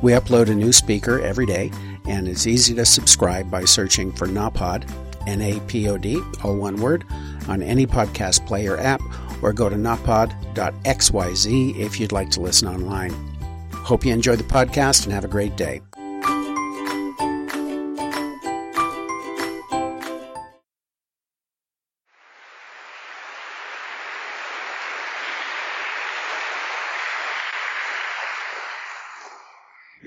We upload a new speaker every day, and it's easy to subscribe by searching for NAPOD, N A P O D, all one word, on any podcast player app, or go to napod.xyz if you'd like to listen online. Hope you enjoy the podcast and have a great day.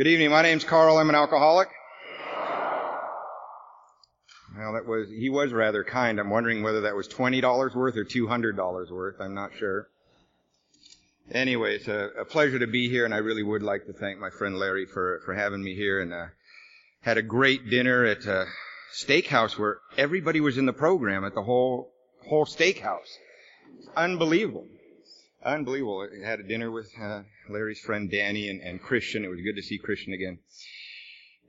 Good evening. My name's Karl. I'm an alcoholic. Well, that was, he was rather kind. I'm wondering whether that was $20 worth or $200 worth. I'm not sure. Anyway, it's a, a, pleasure to be here and I really would like to thank my friend Larry for, for having me here and, uh, had a great dinner at a steakhouse where everybody was in the program at the whole, whole steakhouse. Unbelievable. Unbelievable. I had a dinner with uh, Larry's friend Danny and, and, Christian. It was good to see Christian again.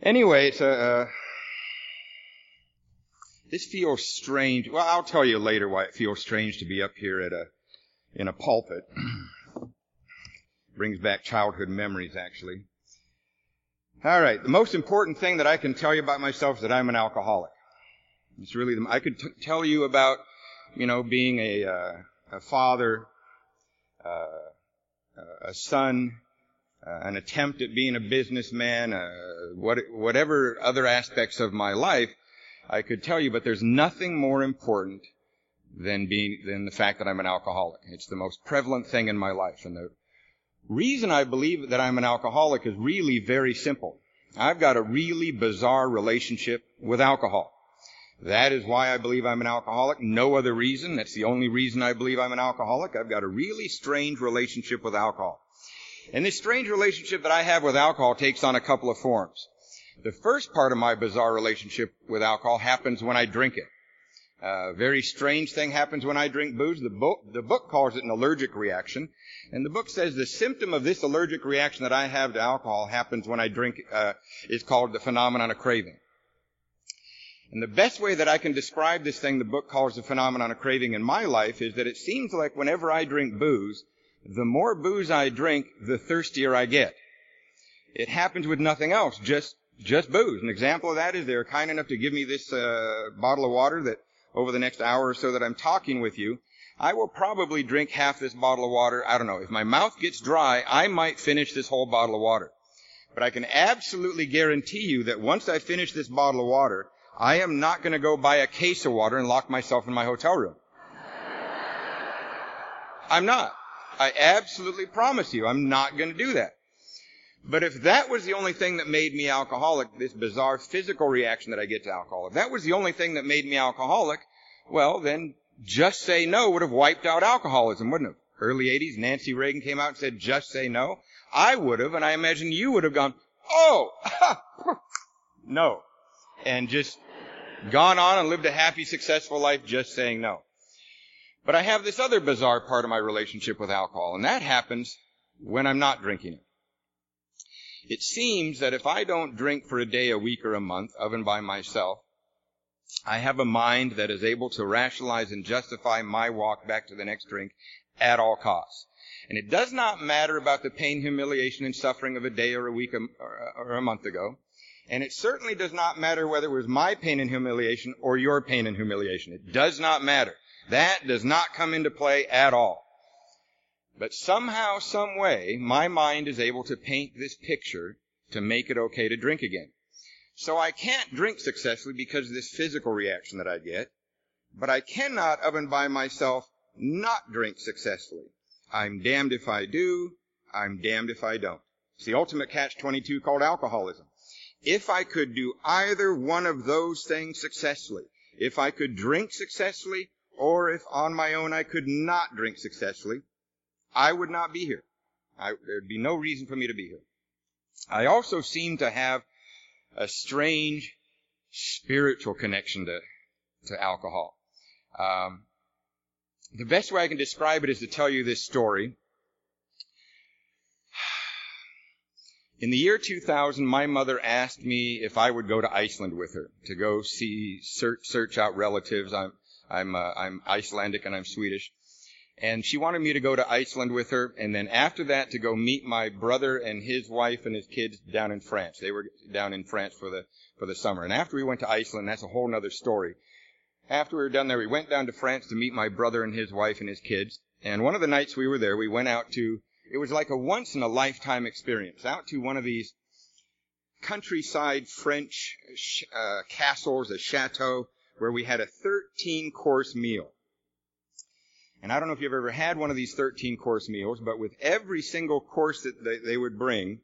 Anyway, it's a, uh, this feels strange. Well, I'll tell you later why it feels strange to be up here at a in a pulpit. Brings back childhood memories, actually. All right. The most important thing that I can tell you about myself is that I'm an alcoholic. It's really the, I could t- tell you about, you know, being a uh, a father, uh, a son, uh, an attempt at being a businessman, uh, what, whatever other aspects of my life I could tell you, but there's nothing more important than being, than the fact that I'm an alcoholic. It's the most prevalent thing in my life. And the reason I believe that I'm an alcoholic is really very simple. I've got a really bizarre relationship with alcohol. That is why I believe I'm an alcoholic. No other reason. That's the only reason I believe I'm an alcoholic. I've got a really strange relationship with alcohol. And this strange relationship that I have with alcohol takes on a couple of forms. The first part of my bizarre relationship with alcohol happens when I drink it. A very strange thing happens when I drink booze. The book, the book calls it an allergic reaction. And the book says the symptom of this allergic reaction that I have to alcohol happens when I drink, uh, is called the phenomenon of craving. And the best way that I can describe this thing the book calls the phenomenon of craving in my life is that it seems like whenever I drink booze, the more booze I drink, the thirstier I get. It happens with nothing else, just, just booze. An example of that is they're kind enough to give me this, uh, bottle of water that over the next hour or so that I'm talking with you, I will probably drink half this bottle of water. I don't know. If my mouth gets dry, I might finish this whole bottle of water. But I can absolutely guarantee you that once I finish this bottle of water, I am not going to go buy a case of water and lock myself in my hotel room. I'm not. I absolutely promise you, I'm not going to do that. But if that was the only thing that made me alcoholic, this bizarre physical reaction that I get to alcohol, if that was the only thing that made me alcoholic, well, then just say no would have wiped out alcoholism, wouldn't it? Early 80s, Nancy Reagan came out and said, just say no. I would have, and I imagine you would have gone, oh, no and just gone on and lived a happy, successful life just saying no. But I have this other bizarre part of my relationship with alcohol, and that happens when I'm not drinking it. It seems that if I don't drink for a day, a week, or a month, of and by myself, I have a mind that is able to rationalize and justify my walk back to the next drink at all costs. And it does not matter about the pain, humiliation, and suffering of a day or a week or a month ago. And it certainly does not matter whether it was my pain and humiliation or your pain and humiliation. It does not matter. That does not come into play at all. But somehow, some way, my mind is able to paint this picture to make it okay to drink again. So I can't drink successfully because of this physical reaction that I get, but I cannot of and by myself not drink successfully. I'm damned if I do, I'm damned if I don't. It's the ultimate catch 22 called alcoholism if I could do either one of those things successfully, if I could drink successfully, or if on my own I could not drink successfully, I would not be here. I, there'd be no reason for me to be here. I also seem to have a strange spiritual connection to, to alcohol. Um, the best way I can describe it is to tell you this story. In the year 2000, my mother asked me if I would go to Iceland with her to go see, search, search out relatives. I'm, I'm, uh, I'm Icelandic and I'm Swedish. And she wanted me to go to Iceland with her, and then after that to go meet my brother and his wife and his kids down in France. They were down in France for the, for the summer. And after we went to Iceland, that's a whole other story. After we were done there, we went down to France to meet my brother and his wife and his kids. And one of the nights we were there, we went out to it was like a once in a lifetime experience out to one of these countryside French uh, castles, a chateau, where we had a 13 course meal. And I don't know if you've ever had one of these 13 course meals, but with every single course that they, they would bring,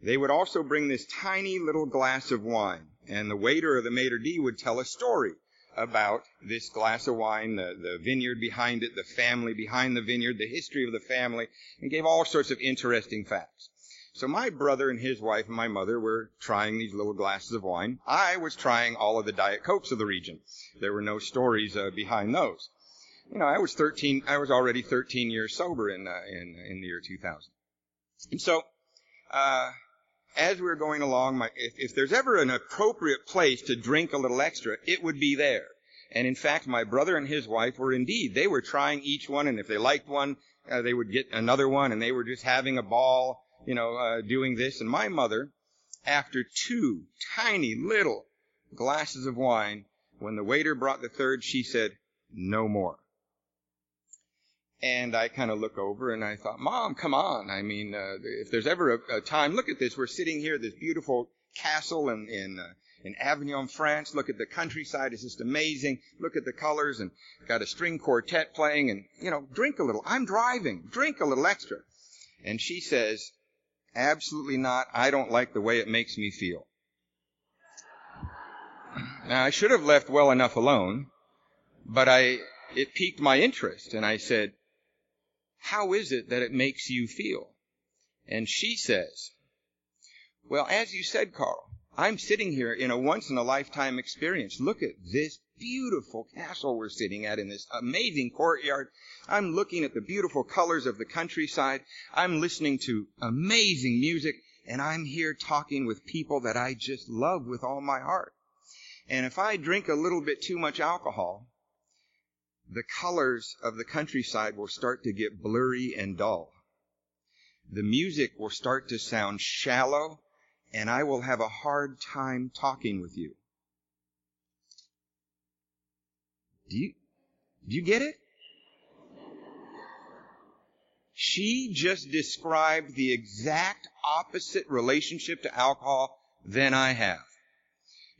they would also bring this tiny little glass of wine. And the waiter or the maitre d' would tell a story about this glass of wine, the, the vineyard behind it, the family behind the vineyard, the history of the family, and gave all sorts of interesting facts. So my brother and his wife and my mother were trying these little glasses of wine. I was trying all of the Diet Cokes of the region. There were no stories uh, behind those. You know, I was 13, I was already 13 years sober in, uh, in, in the year 2000. And so, uh, as we are going along, my, if, if there's ever an appropriate place to drink a little extra, it would be there. And in fact, my brother and his wife were indeed, they were trying each one, and if they liked one, uh, they would get another one, and they were just having a ball, you know, uh, doing this. And my mother, after two tiny little glasses of wine, when the waiter brought the third, she said, no more. And I kind of look over and I thought, Mom, come on. I mean, uh, if there's ever a, a, time, look at this. We're sitting here, this beautiful castle in, in, uh, in Avignon, France. Look at the countryside. It's just amazing. Look at the colors and got a string quartet playing and, you know, drink a little. I'm driving. Drink a little extra. And she says, absolutely not. I don't like the way it makes me feel. Now I should have left well enough alone, but I, it piqued my interest and I said, how is it that it makes you feel? And she says, Well, as you said, Karl, I'm sitting here in a once in a lifetime experience. Look at this beautiful castle we're sitting at in this amazing courtyard. I'm looking at the beautiful colors of the countryside. I'm listening to amazing music and I'm here talking with people that I just love with all my heart. And if I drink a little bit too much alcohol, the colors of the countryside will start to get blurry and dull. The music will start to sound shallow, and I will have a hard time talking with you. Do you, do you get it? She just described the exact opposite relationship to alcohol than I have.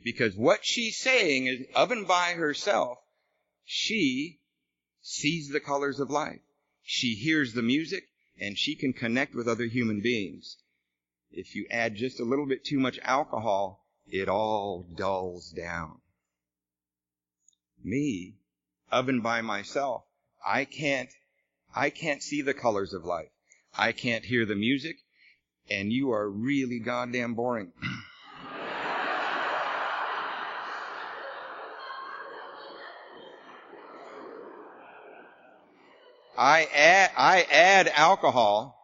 Because what she's saying is, of and by herself, she sees the colors of life. She hears the music and she can connect with other human beings. If you add just a little bit too much alcohol, it all dulls down. Me, of and by myself, I can't, I can't see the colors of life. I can't hear the music, and you are really goddamn boring. I add, I add alcohol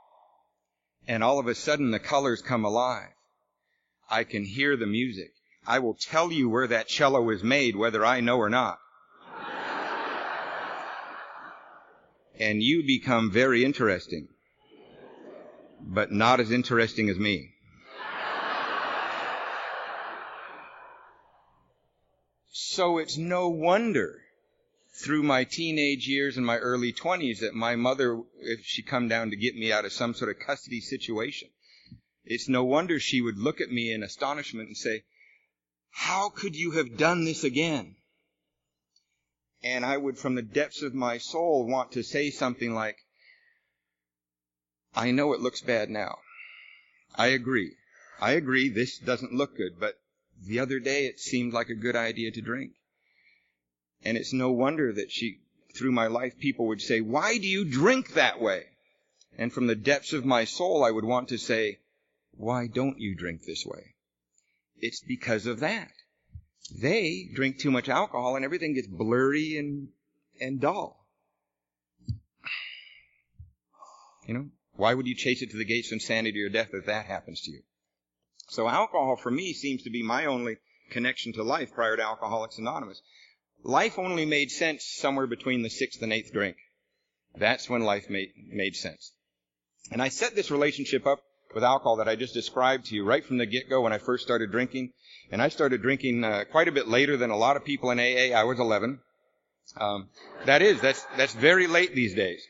and all of a sudden the colors come alive. I can hear the music. I will tell you where that cello is made, whether I know or not. and you become very interesting, but not as interesting as me. So it's no wonder through my teenage years and my early 20s that my mother, if she come down to get me out of some sort of custody situation, it's no wonder she would look at me in astonishment and say, how could you have done this again? And I would, from the depths of my soul, want to say something like, I know it looks bad now. I agree. I agree this doesn't look good, but the other day it seemed like a good idea to drink. And it's no wonder that she, through my life, people would say, why do you drink that way? And from the depths of my soul, I would want to say, why don't you drink this way? it's because of that. They drink too much alcohol and everything gets blurry and, and dull. You know, why would you chase it to the gates of insanity or death if that happens to you? So alcohol for me seems to be my only connection to life prior to Alcoholics Anonymous. Life only made sense somewhere between the sixth and eighth drink. That's when life made, made sense. And I set this relationship up with alcohol that I just described to you right from the get-go when I first started drinking. And I started drinking uh, quite a bit later than a lot of people in AA. I was 11. Um, that is, that's that's very late these days.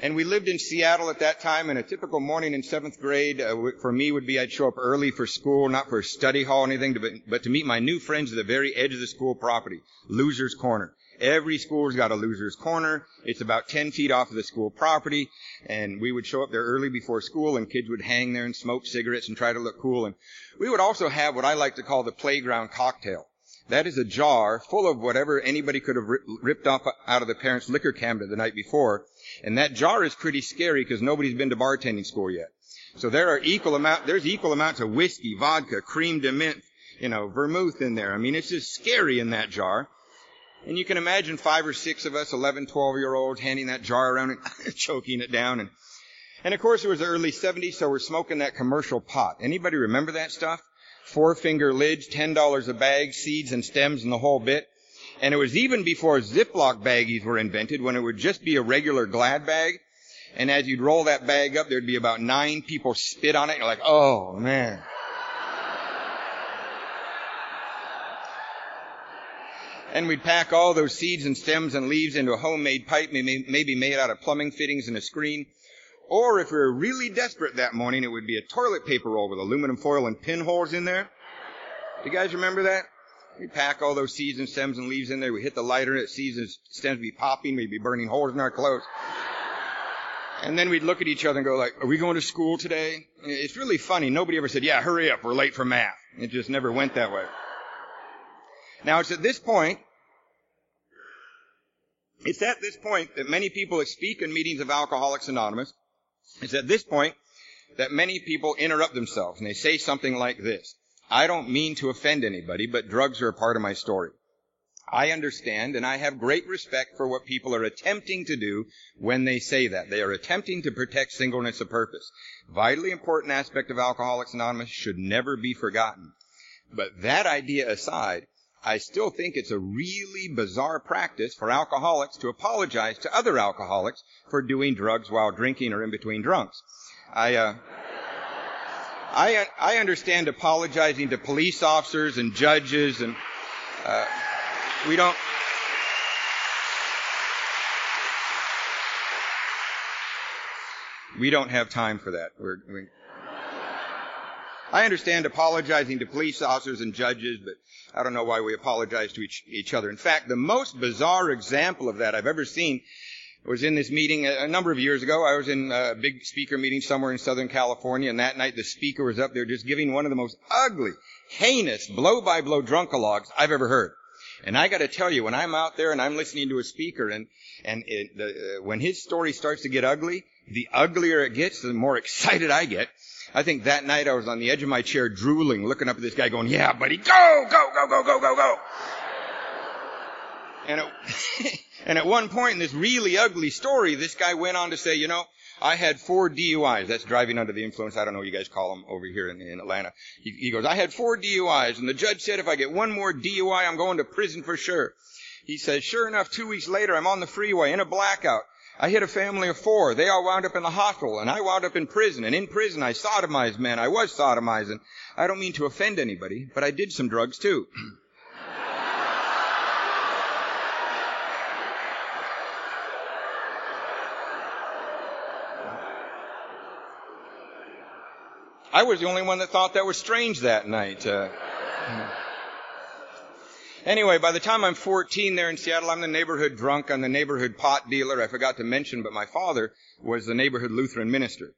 And we lived in Seattle at that time, and a typical morning in seventh grade uh, for me would be I'd show up early for school, not for study hall or anything, to, but to meet my new friends at the very edge of the school property, Loser's Corner. Every school's got a loser's corner. It's about 10 feet off of the school property. And we would show up there early before school and kids would hang there and smoke cigarettes and try to look cool. And we would also have what I like to call the playground cocktail. That is a jar full of whatever anybody could have ripped off out of the parents' liquor cabinet the night before. And that jar is pretty scary because nobody's been to bartending school yet. So there are equal amount, there's equal amounts of whiskey, vodka, cream de mint, you know, vermouth in there. I mean, it's just scary in that jar. And you can imagine five or six of us, 11, 12 year olds, handing that jar around and choking it down. And, and of course it was the early 70s, so we're smoking that commercial pot. Anybody remember that stuff? four finger lids, $10 a bag, seeds and stems and the whole bit. And it was even before Ziploc baggies were invented when it would just be a regular glad bag. And as you'd roll that bag up, there'd be about nine people spit on it. And you're like, oh man. and we'd pack all those seeds and stems and leaves into a homemade pipe, maybe made out of plumbing fittings and a screen. Or if we were really desperate that morning, it would be a toilet paper roll with aluminum foil and pinholes in there. Do you guys remember that? We pack all those seeds and stems and leaves in there. We hit the lighter and it seeds and stems be popping. We'd be burning holes in our clothes. And then we'd look at each other and go like, are we going to school today? It's really funny. Nobody ever said, yeah, hurry up. We're late for math. It just never went that way. Now it's at this point, it's at this point that many people speak in meetings of Alcoholics Anonymous it's at this point that many people interrupt themselves and they say something like this. I don't mean to offend anybody, but drugs are a part of my story. I understand and I have great respect for what people are attempting to do when they say that. They are attempting to protect singleness of purpose. Vitally important aspect of Alcoholics Anonymous should never be forgotten. But that idea aside, I still think it's a really bizarre practice for alcoholics to apologize to other alcoholics for doing drugs while drinking or in between drunks. I, uh, I, I understand apologizing to police officers and judges and, uh, we don't, we don't have time for that. We're, we, I understand apologizing to police officers and judges, but I don't know why we apologize to each, each other. In fact, the most bizarre example of that I've ever seen was in this meeting a, a number of years ago. I was in a big speaker meeting somewhere in Southern California, and that night the speaker was up there just giving one of the most ugly, heinous, blow-by-blow drunkalogs I've ever heard. And I got to tell you, when I'm out there and I'm listening to a speaker, and and it, the, uh, when his story starts to get ugly, the uglier it gets, the more excited I get. I think that night I was on the edge of my chair drooling, looking up at this guy going, yeah, buddy, go, go, go, go, go, go, go. And, it, and at one point in this really ugly story, this guy went on to say, you know, I had four DUIs. That's driving under the influence. I don't know what you guys call them over here in, in Atlanta. He, he goes, I had four DUIs, and the judge said if I get one more DUI, I'm going to prison for sure. He says, sure enough, two weeks later, I'm on the freeway in a blackout. I hit a family of four. They all wound up in the hospital, and I wound up in prison. And in prison, I sodomized men. I was sodomizing. I don't mean to offend anybody, but I did some drugs too. I was the only one that thought that was strange that night. Uh, Anyway, by the time I'm 14 there in Seattle, I'm the neighborhood drunk. I'm the neighborhood pot dealer. I forgot to mention, but my father was the neighborhood Lutheran minister.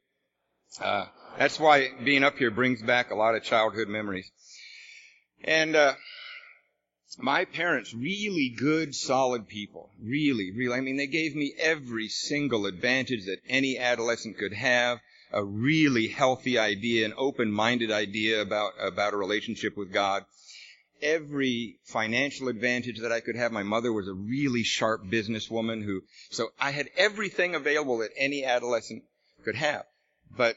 Uh, that's why being up here brings back a lot of childhood memories. And, uh, my parents, really good, solid people. Really, really. I mean, they gave me every single advantage that any adolescent could have. A really healthy idea, an open-minded idea about, about a relationship with God. Every financial advantage that I could have. My mother was a really sharp businesswoman who, so I had everything available that any adolescent could have. But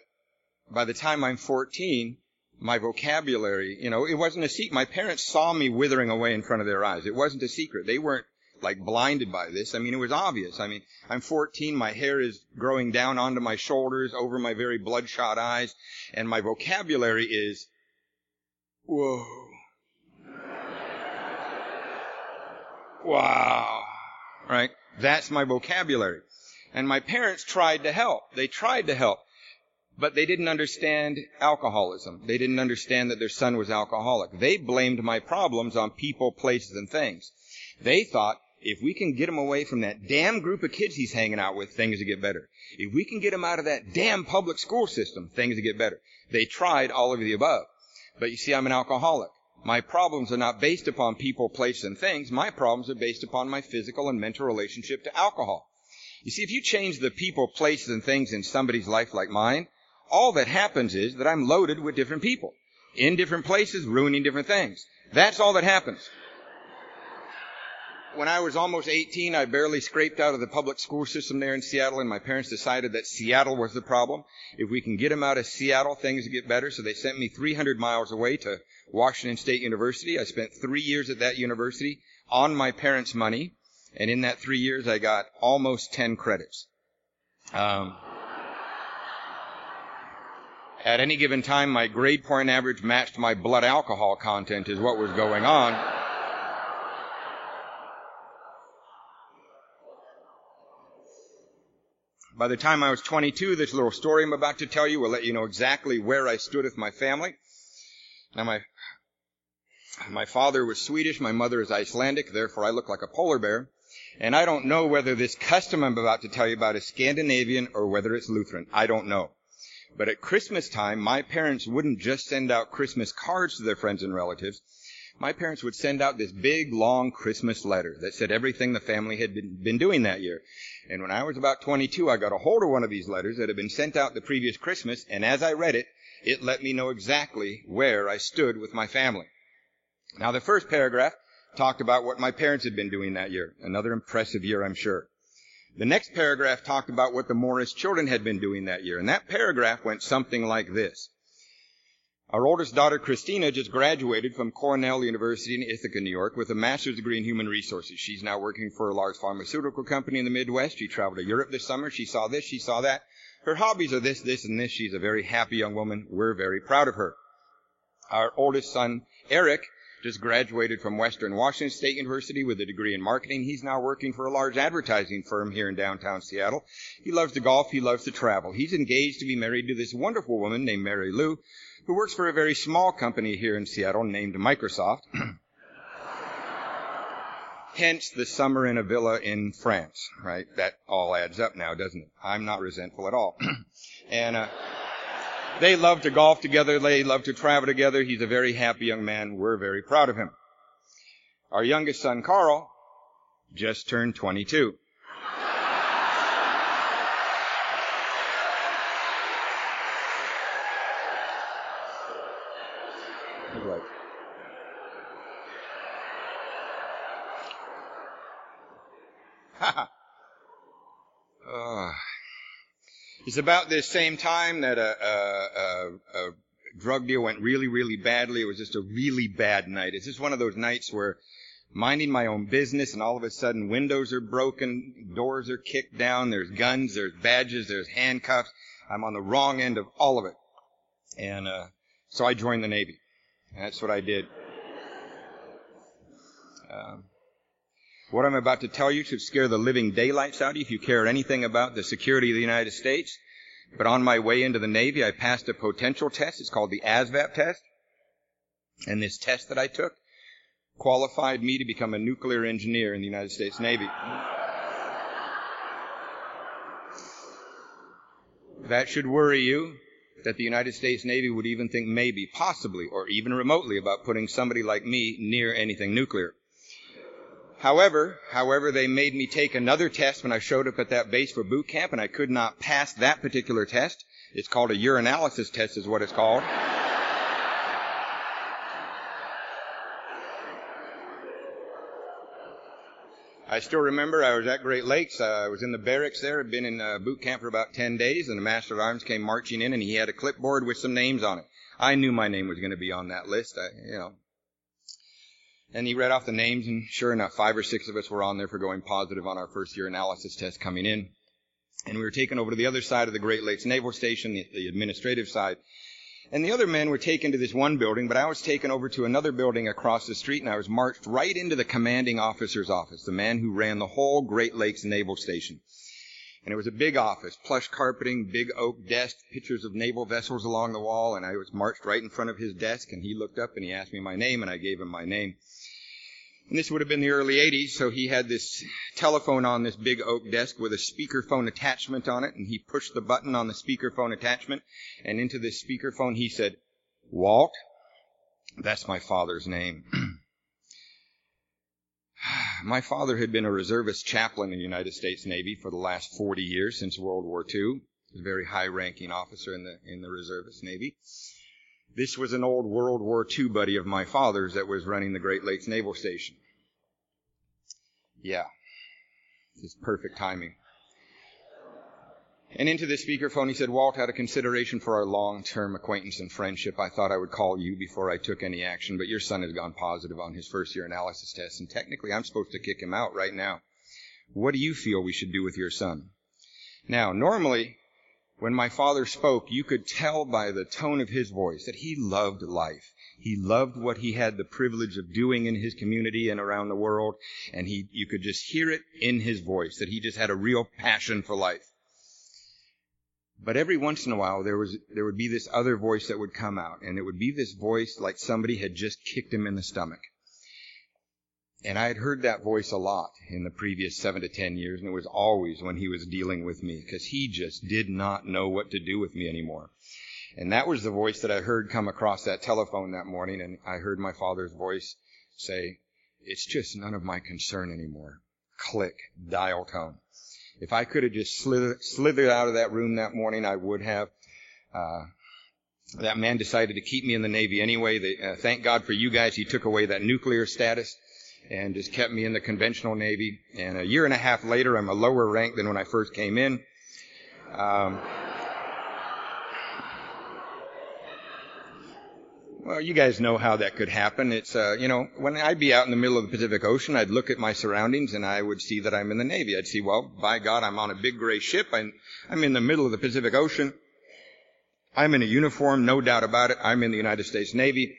by the time I'm 14, my vocabulary, you know, it wasn't a secret. My parents saw me withering away in front of their eyes. It wasn't a secret. They weren't like blinded by this. I mean, it was obvious. I mean, I'm 14, my hair is growing down onto my shoulders, over my very bloodshot eyes, and my vocabulary is, whoa. Wow. Right? That's my vocabulary. And my parents tried to help. They tried to help. But they didn't understand alcoholism. They didn't understand that their son was alcoholic. They blamed my problems on people, places, and things. They thought if we can get him away from that damn group of kids he's hanging out with, things will get better. If we can get him out of that damn public school system, things will get better. They tried all of the above. But you see, I'm an alcoholic. My problems are not based upon people, place, and things. My problems are based upon my physical and mental relationship to alcohol. You see, if you change the people, places, and things in somebody's life like mine, all that happens is that I'm loaded with different people in different places, ruining different things. That's all that happens. When I was almost 18, I barely scraped out of the public school system there in Seattle, and my parents decided that Seattle was the problem. If we can get them out of Seattle, things get better. So they sent me 300 miles away to Washington State University. I spent three years at that university on my parents' money, and in that three years, I got almost 10 credits. Um, at any given time, my grade point average matched my blood alcohol content is what was going on. By the time I was 22, this little story I'm about to tell you will let you know exactly where I stood with my family. Now my, my father was Swedish, my mother is Icelandic, therefore I look like a polar bear. And I don't know whether this custom I'm about to tell you about is Scandinavian or whether it's Lutheran. I don't know. But at Christmas time, my parents wouldn't just send out Christmas cards to their friends and relatives. My parents would send out this big, long Christmas letter that said everything the family had been, been doing that year. And when I was about 22, I got a hold of one of these letters that had been sent out the previous Christmas, and as I read it, it let me know exactly where I stood with my family. Now, the first paragraph talked about what my parents had been doing that year. Another impressive year, I'm sure. The next paragraph talked about what the Morris children had been doing that year, and that paragraph went something like this. Our oldest daughter, Christina, just graduated from Cornell University in Ithaca, New York, with a master's degree in human resources. She's now working for a large pharmaceutical company in the Midwest. She traveled to Europe this summer. She saw this, she saw that. Her hobbies are this, this, and this. She's a very happy young woman. We're very proud of her. Our oldest son, Eric, just graduated from Western Washington State University with a degree in marketing. He's now working for a large advertising firm here in downtown Seattle. He loves to golf. He loves to travel. He's engaged to be married to this wonderful woman named Mary Lou, who works for a very small company here in Seattle named Microsoft. Hence the summer in a villa in France, right? That all adds up now, doesn't it? I'm not resentful at all. and, uh, they love to golf together. They love to travel together. He's a very happy young man. We're very proud of him. Our youngest son, Karl, just turned 22. uh, it's about this same time that a, a, a, a drug deal went really, really badly. It was just a really bad night. It's just one of those nights where minding my own business and all of a sudden windows are broken, doors are kicked down, there's guns, there's badges, there's handcuffs. I'm on the wrong end of all of it. And, uh, so I joined the Navy. That's what I did. Um, what I'm about to tell you should scare the living daylights out of you if you care anything about the security of the United States. But on my way into the Navy, I passed a potential test. It's called the ASVAB test. And this test that I took qualified me to become a nuclear engineer in the United States Navy. That should worry you that the United States Navy would even think maybe, possibly, or even remotely about putting somebody like me near anything nuclear. However, however, they made me take another test when I showed up at that base for boot camp and I could not pass that particular test. It's called a urinalysis test is what it's called. I still remember I was at Great Lakes. Uh, I was in the barracks there. I'd been in uh, boot camp for about 10 days, and the Master of Arms came marching in, and he had a clipboard with some names on it. I knew my name was going to be on that list. I, you know. And he read off the names, and sure enough, five or six of us were on there for going positive on our first urinalysis test coming in. And we were taken over to the other side of the Great Lakes Naval Station, the, the administrative side, and the other men were taken to this one building, but I was taken over to another building across the street and I was marched right into the commanding officer's office, the man who ran the whole Great Lakes Naval Station. And it was a big office, plush carpeting, big oak desk, pictures of naval vessels along the wall, and I was marched right in front of his desk and he looked up and he asked me my name and I gave him my name. And this would have been the early 80s, so he had this telephone on this big oak desk with a speakerphone attachment on it, and he pushed the button on the speakerphone attachment, and into this speakerphone he said, Walt, that's my father's name. my father had been a reservist chaplain in the United States Navy for the last 40 years since World War II. He was a very high ranking officer in the, in the reservist Navy. This was an old World War II buddy of my father's that was running the Great Lakes Naval Station. Yeah. It's perfect timing. And into the speakerphone he said, Walt, out of consideration for our long-term acquaintance and friendship, I thought I would call you before I took any action, but your son has gone positive on his first urinalysis test, and technically I'm supposed to kick him out right now. What do you feel we should do with your son? Now, normally, when my father spoke, you could tell by the tone of his voice that he loved life. He loved what he had the privilege of doing in his community and around the world, and he, you could just hear it in his voice that he just had a real passion for life. But every once in a while, there was, there would be this other voice that would come out, and it would be this voice like somebody had just kicked him in the stomach. And I had heard that voice a lot in the previous seven to ten years, and it was always when he was dealing with me, because he just did not know what to do with me anymore. And that was the voice that I heard come across that telephone that morning, and I heard my father's voice say, it's just none of my concern anymore. Click, dial tone. If I could have just slithered, slithered out of that room that morning, I would have. Uh, that man decided to keep me in the Navy anyway. They, uh, thank God for you guys. He took away that nuclear status and just kept me in the conventional Navy. And a year and a half later, I'm a lower rank than when I first came in. Um, well, you guys know how that could happen. It's, uh, you know, when I'd be out in the middle of the Pacific Ocean, I'd look at my surroundings and I would see that I'm in the Navy. I'd see, well, by God, I'm on a big gray ship. I'm, I'm in the middle of the Pacific Ocean. I'm in a uniform, no doubt about it. I'm in the United States Navy.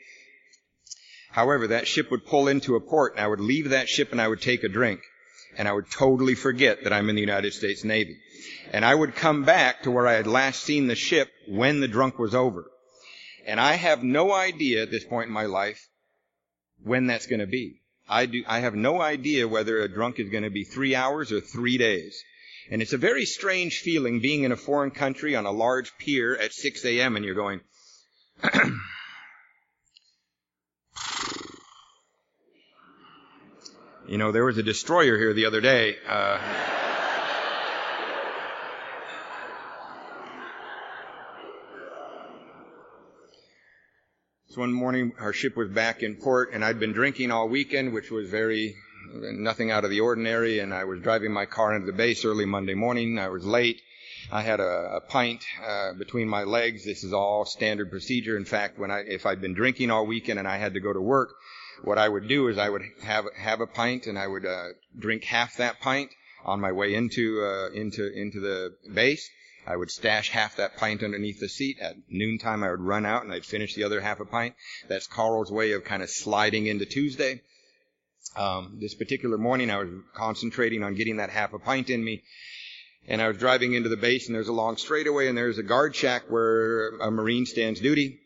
However, that ship would pull into a port and I would leave that ship and I would take a drink and I would totally forget that I'm in the United States Navy. And I would come back to where I had last seen the ship when the drunk was over. And I have no idea at this point in my life when that's going to be. I do, I have no idea whether a drunk is going to be three hours or three days. And it's a very strange feeling being in a foreign country on a large pier at 6 a.m. and you're going, You know, there was a destroyer here the other day. Uh, so one morning, our ship was back in port, and I'd been drinking all weekend, which was very nothing out of the ordinary. And I was driving my car into the base early Monday morning. I was late. I had a, a pint uh, between my legs. This is all standard procedure. In fact, when I if I'd been drinking all weekend and I had to go to work, what I would do is I would have have a pint and I would uh, drink half that pint on my way into uh, into into the base. I would stash half that pint underneath the seat. At noontime, I would run out and I'd finish the other half a pint. That's Karl's way of kind of sliding into Tuesday. Um, this particular morning, I was concentrating on getting that half a pint in me. And I was driving into the base and there's a long straightaway and there's a guard shack where a Marine stands duty.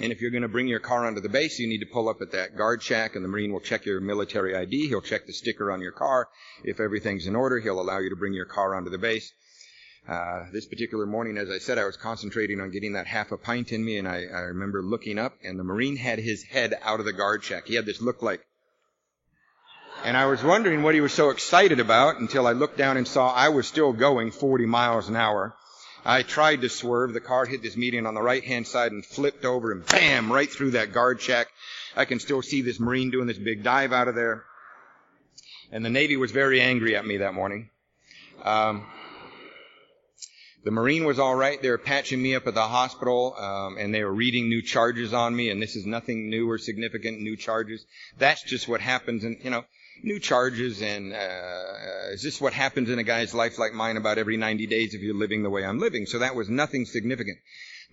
And if you're going to bring your car onto the base, you need to pull up at that guard shack and the Marine will check your military ID. He'll check the sticker on your car. If everything's in order, he'll allow you to bring your car onto the base. Uh, this particular morning, as I said, I was concentrating on getting that half a pint in me and I, I remember looking up and the Marine had his head out of the guard shack. He had this look like, And I was wondering what he was so excited about until I looked down and saw I was still going 40 miles an hour. I tried to swerve. The car hit this median on the right hand side and flipped over and bam, right through that guard shack. I can still see this Marine doing this big dive out of there. And the Navy was very angry at me that morning. Um, the Marine was all right. They were patching me up at the hospital, um, and they were reading new charges on me. And this is nothing new or significant. New charges. That's just what happens. And you know, new charges. And uh, is this what happens in a guy's life like mine about every 90 days if you're living the way I'm living? So that was nothing significant.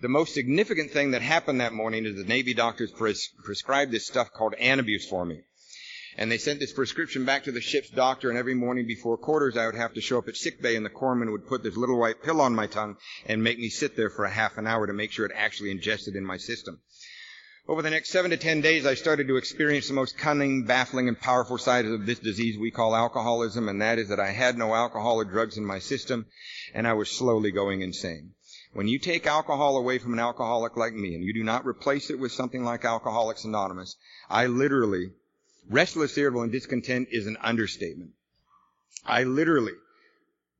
The most significant thing that happened that morning is the Navy doctors pres- prescribed this stuff called Antabuse for me. And they sent this prescription back to the ship's doctor, and every morning before quarters, I would have to show up at sick bay, and the corpsman would put this little white pill on my tongue and make me sit there for a half an hour to make sure it actually ingested in my system. Over the next seven to ten days, I started to experience the most cunning, baffling, and powerful side of this disease we call alcoholism, and that is that I had no alcohol or drugs in my system, and I was slowly going insane. When you take alcohol away from an alcoholic like me, and you do not replace it with something like Alcoholics Anonymous, I literally Restless, irritable, and discontent is an understatement. I literally,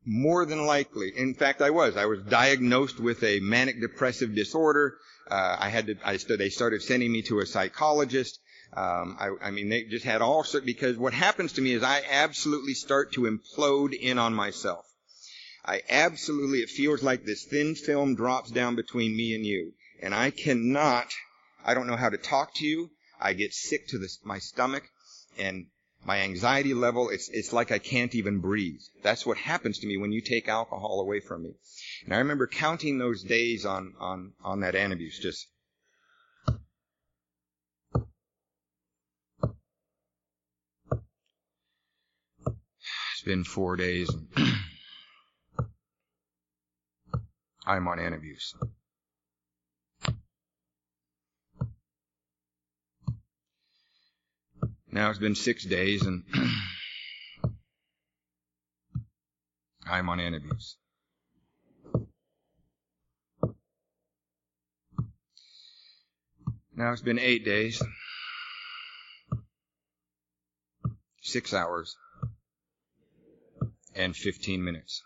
more than likely, in fact, I was. I was diagnosed with a manic depressive disorder. Uh, I had to. I st- they started sending me to a psychologist. Um, I, I mean, they just had all sorts. Because what happens to me is I absolutely start to implode in on myself. I absolutely. It feels like this thin film drops down between me and you, and I cannot. I don't know how to talk to you. I get sick to this, my stomach and my anxiety level, it's, it's like I can't even breathe. That's what happens to me when you take alcohol away from me. And I remember counting those days on, on, on that Antabuse, just. It's been four days. and I'm on Antabuse. Now it's been six days and I'm on Antabuse. Now it's been eight days, six hours, and 15 minutes.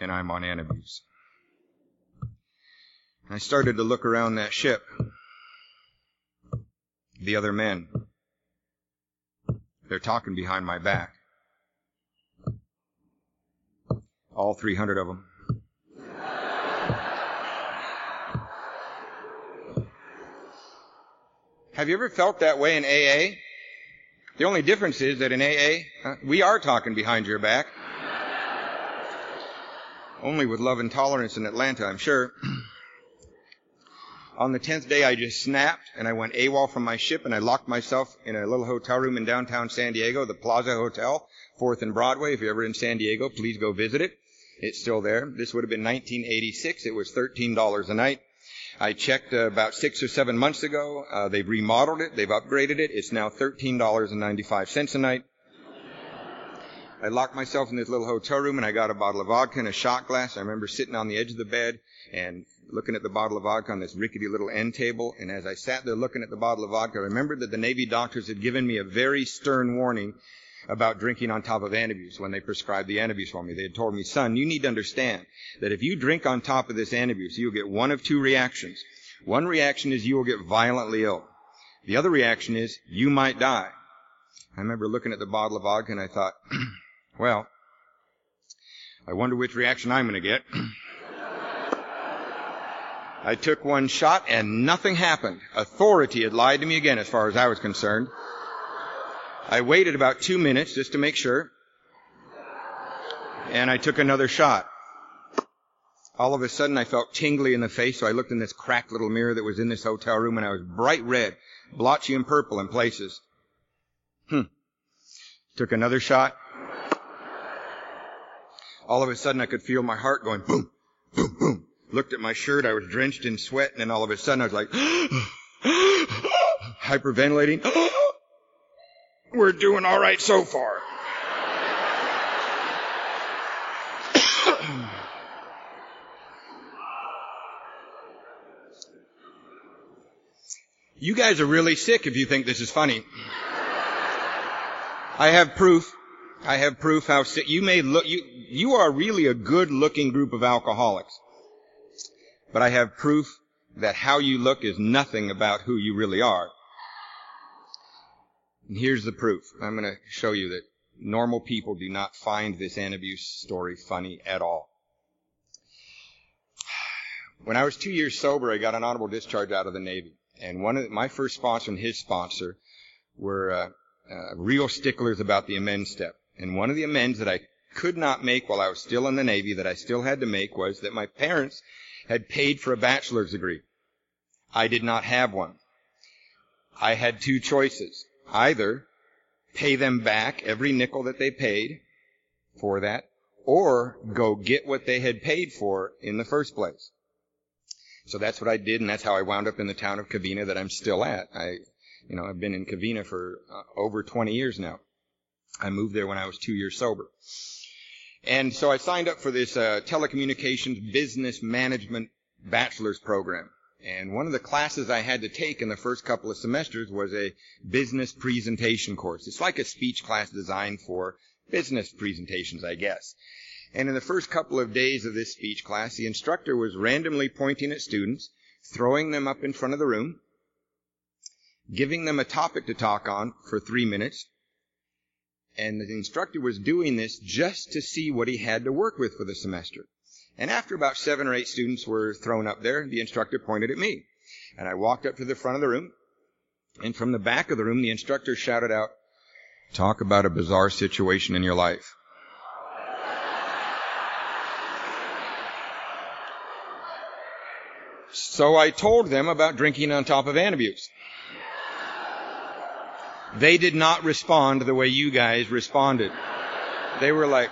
And I'm on Antabuse. I started to look around that ship the other men. They're talking behind my back. All 300 of them. Have you ever felt that way in AA? The only difference is that in AA, we are talking behind your back. Only with love and tolerance in Atlanta, I'm sure. On the tenth day, I just snapped and I went AWOL from my ship and I locked myself in a little hotel room in downtown San Diego, the Plaza Hotel, 4th and Broadway. If you're ever in San Diego, please go visit it. It's still there. This would have been 1986. It was $13 a night. I checked uh, about six or seven months ago. Uh, they've remodeled it. They've upgraded it. It's now $13.95 a night. I locked myself in this little hotel room and I got a bottle of vodka and a shot glass. I remember sitting on the edge of the bed and looking at the bottle of vodka on this rickety little end table. And as I sat there looking at the bottle of vodka, I remembered that the Navy doctors had given me a very stern warning about drinking on top of Antabuse when they prescribed the Antabuse for me. They had told me, son, you need to understand that if you drink on top of this Antabuse, you'll get one of two reactions. One reaction is you will get violently ill. The other reaction is you might die. I remember looking at the bottle of vodka and I thought, well, I wonder which reaction I'm going to get. I took one shot and nothing happened. Authority had lied to me again as far as I was concerned. I waited about two minutes just to make sure. And I took another shot. All of a sudden I felt tingly in the face, so I looked in this cracked little mirror that was in this hotel room and I was bright red, blotchy and purple in places. Hmm. Took another shot. All of a sudden I could feel my heart going boom, boom, boom looked at my shirt. I was drenched in sweat, and then all of a sudden I was like, hyperventilating. We're doing all right so far. you guys are really sick if you think this is funny. I have proof. I have proof how sick you may look. You you are really a good-looking group of alcoholics, but I have proof that how you look is nothing about who you really are. And here's the proof. I'm going to show you that normal people do not find this Antabuse story funny at all. When I was two years sober, I got an honorable discharge out of the Navy. And one of the, my first sponsor and his sponsor were uh, uh, real sticklers about the amends step. And one of the amends that I could not make while I was still in the Navy that I still had to make was that my parents had paid for a bachelor's degree. I did not have one. I had two choices. Either pay them back every nickel that they paid for that, or go get what they had paid for in the first place. So that's what I did, and that's how I wound up in the town of Covina that I'm still at. I, you know, I've been in Covina for uh, over 20 years now. I moved there when I was two years sober. And so I signed up for this uh, telecommunications business management bachelor's program. And one of the classes I had to take in the first couple of semesters was a business presentation course. It's like a speech class designed for business presentations, I guess. And in the first couple of days of this speech class, the instructor was randomly pointing at students, throwing them up in front of the room, giving them a topic to talk on for three minutes. And the instructor was doing this just to see what he had to work with for the semester. And after about seven or eight students were thrown up there, the instructor pointed at me. And I walked up to the front of the room, and from the back of the room, the instructor shouted out, Talk about a bizarre situation in your life. So I told them about drinking on top of Antabuse. They did not respond the way you guys responded. They were like,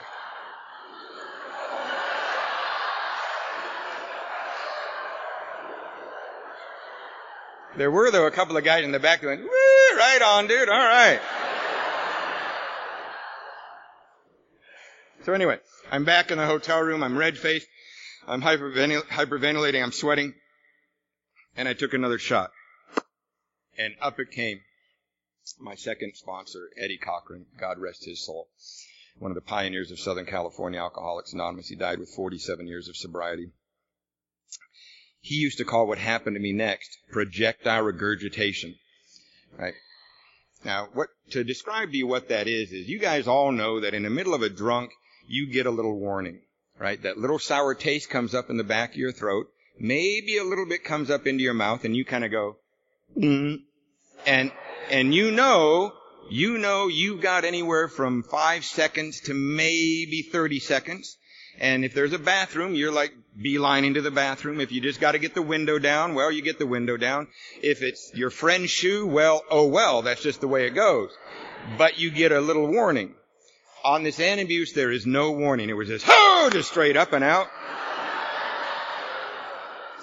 There were, though, a couple of guys in the back that went, right on, dude, all right. So anyway, I'm back in the hotel room. I'm red faced. I'm hyperventil- hyperventilating. I'm sweating. And I took another shot. And up it came. My second sponsor, Eddie Cochran, God rest his soul. One of the pioneers of Southern California Alcoholics Anonymous. He died with 47 years of sobriety. He used to call what happened to me next projectile regurgitation. Right? Now, what, to describe to you what that is, is you guys all know that in the middle of a drunk, you get a little warning, right? That little sour taste comes up in the back of your throat. Maybe a little bit comes up into your mouth and you kind of go, mm, and, and you know, you know you've got anywhere from five seconds to maybe 30 seconds. And if there's a bathroom, you're like beelining to the bathroom. If you just got to get the window down, well, you get the window down. If it's your friend's shoe, well, oh well, that's just the way it goes. But you get a little warning. On this Antabuse, there is no warning. It was just, oh, just straight up and out.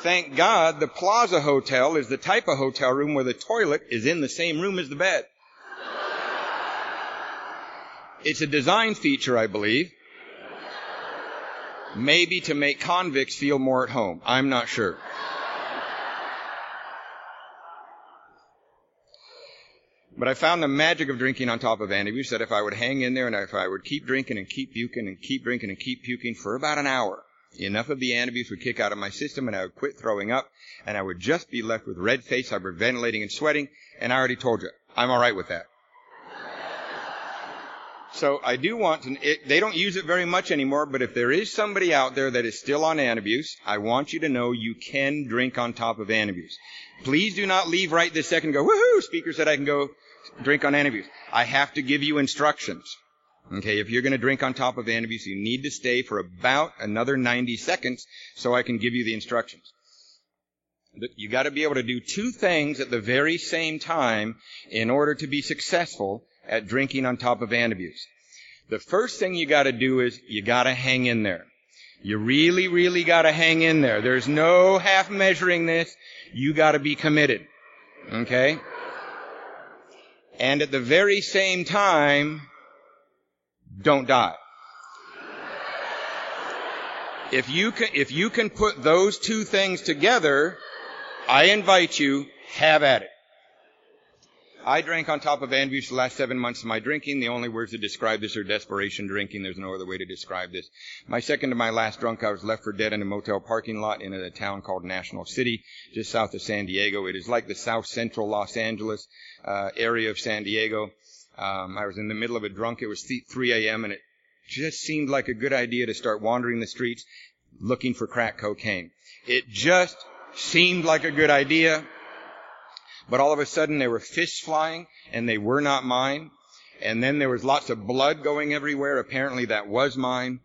Thank God the Plaza Hotel is the type of hotel room where the toilet is in the same room as the bed. It's a design feature, I believe. Maybe to make convicts feel more at home. I'm not sure. But I found the magic of drinking on top of Antabuse that if I would hang in there and if I would keep drinking and keep puking and keep drinking and keep puking for about an hour, enough of the Antabuse would kick out of my system and I would quit throwing up and I would just be left with red face, hyperventilating and sweating. And I already told you, I'm alright with that. So I do want to, it, they don't use it very much anymore, but if there is somebody out there that is still on Antabuse, I want you to know you can drink on top of Antabuse. Please do not leave right this second and go, woohoo, speaker said I can go drink on Antabuse. I have to give you instructions. Okay, if you're going to drink on top of Antabuse, you need to stay for about another 90 seconds so I can give you the instructions. You got to be able to do two things at the very same time in order to be successful at drinking on top of Antabuse. The first thing you gotta do is you gotta hang in there. You really, really gotta hang in there. There's no half measuring this. You gotta be committed. Okay? And at the very same time, don't die. If you can, if you can put those two things together, I invite you, have at it. I drank on top of Antabuse the last seven months of my drinking. The only words to describe this are desperation drinking. There's no other way to describe this. My second to my last drunk, I was left for dead in a motel parking lot in a town called National City, just south of San Diego. It is like the south central Los Angeles uh, area of San Diego. Um, I was in the middle of a drunk. It was 3 a.m. and it just seemed like a good idea to start wandering the streets looking for crack cocaine. It just seemed like a good idea. But all of a sudden there were fists flying and they were not mine. And then there was lots of blood going everywhere. Apparently that was mine.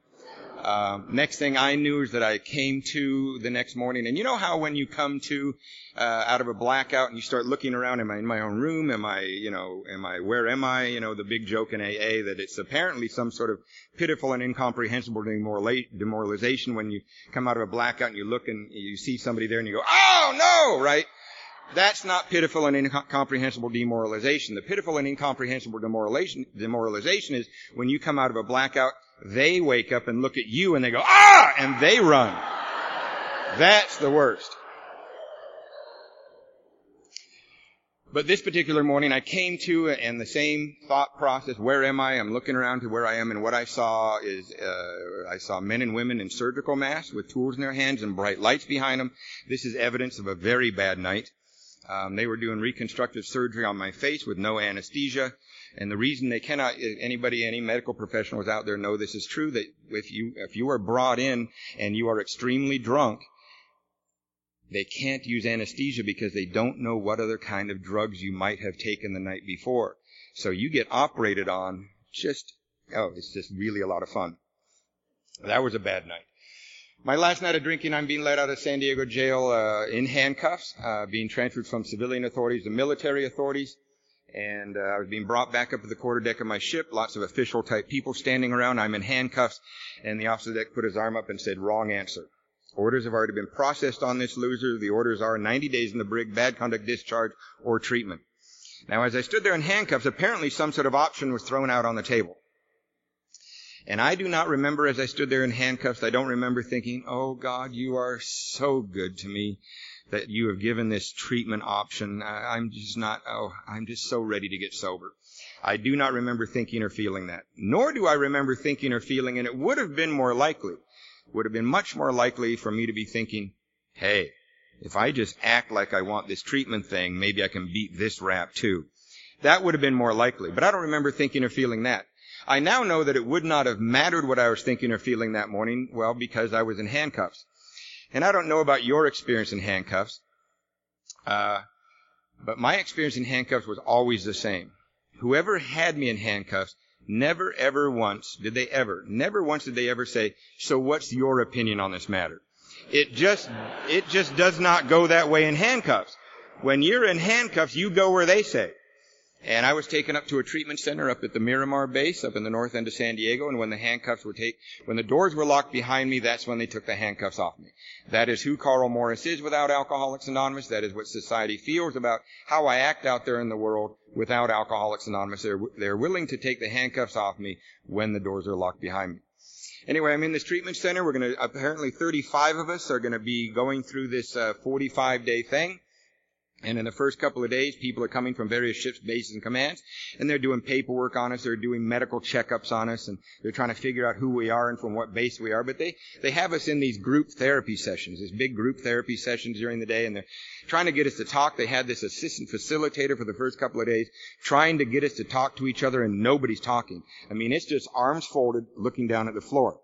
Uh, next thing I knew is that I came to the next morning. And you know how when you come to uh, out of a blackout and you start looking around, am I in my own room? Am I, you know, am I, where am I? You know, the big joke in AA that it's apparently some sort of pitiful and incomprehensible demoralization when you come out of a blackout and you look and you see somebody there and you go, oh no, right? That's not pitiful and incomprehensible demoralization. The pitiful and incomprehensible demoralization, demoralization is when you come out of a blackout, they wake up and look at you and they go, ah! And they run. That's the worst. But this particular morning I came to and the same thought process, where am I? I'm looking around to where I am and what I saw is, uh, I saw men and women in surgical masks with tools in their hands and bright lights behind them. This is evidence of a very bad night. Um, they were doing reconstructive surgery on my face with no anesthesia. And the reason they cannot, anybody, any medical professionals out there know this is true, that if you, if you are brought in and you are extremely drunk, they can't use anesthesia because they don't know what other kind of drugs you might have taken the night before. So you get operated on just, oh, it's just really a lot of fun. That was a bad night. My last night of drinking, I'm being let out of San Diego jail uh, in handcuffs, uh, being transferred from civilian authorities to military authorities. And uh, I was being brought back up to the quarterdeck of my ship. Lots of official type people standing around. I'm in handcuffs, and the officer of the deck put his arm up and said, "Wrong answer. Orders have already been processed on this loser. The orders are 90 days in the brig, bad conduct discharge, or treatment." Now, as I stood there in handcuffs, apparently some sort of option was thrown out on the table. And I do not remember as I stood there in handcuffs, I don't remember thinking, oh God, you are so good to me that you have given this treatment option. I'm just not, oh, I'm just so ready to get sober. I do not remember thinking or feeling that. Nor do I remember thinking or feeling, and it would have been more likely, would have been much more likely for me to be thinking, hey, if I just act like I want this treatment thing, maybe I can beat this rap too. That would have been more likely. But I don't remember thinking or feeling that. I now know that it would not have mattered what I was thinking or feeling that morning, well, because I was in handcuffs. And I don't know about your experience in handcuffs, uh, but my experience in handcuffs was always the same. Whoever had me in handcuffs never ever once did they ever, never once did they ever say, so what's your opinion on this matter? It just, it just does not go that way in handcuffs. When you're in handcuffs, you go where they say. And I was taken up to a treatment center up at the Miramar base up in the north end of San Diego. And when the handcuffs were take, when the doors were locked behind me, that's when they took the handcuffs off me. That is who Karl Morris is without Alcoholics Anonymous. That is what society feels about how I act out there in the world without Alcoholics Anonymous. They're, they're willing to take the handcuffs off me when the doors are locked behind me. Anyway, I'm in this treatment center. We're going to, apparently 35 of us are going to be going through this uh, 45 day thing. And in the first couple of days, people are coming from various ships, bases, and commands, and they're doing paperwork on us. They're doing medical checkups on us, and they're trying to figure out who we are and from what base we are. But they, they have us in these group therapy sessions, these big group therapy sessions during the day, and they're trying to get us to talk. They had this assistant facilitator for the first couple of days, trying to get us to talk to each other, and nobody's talking. I mean, it's just arms folded, looking down at the floor.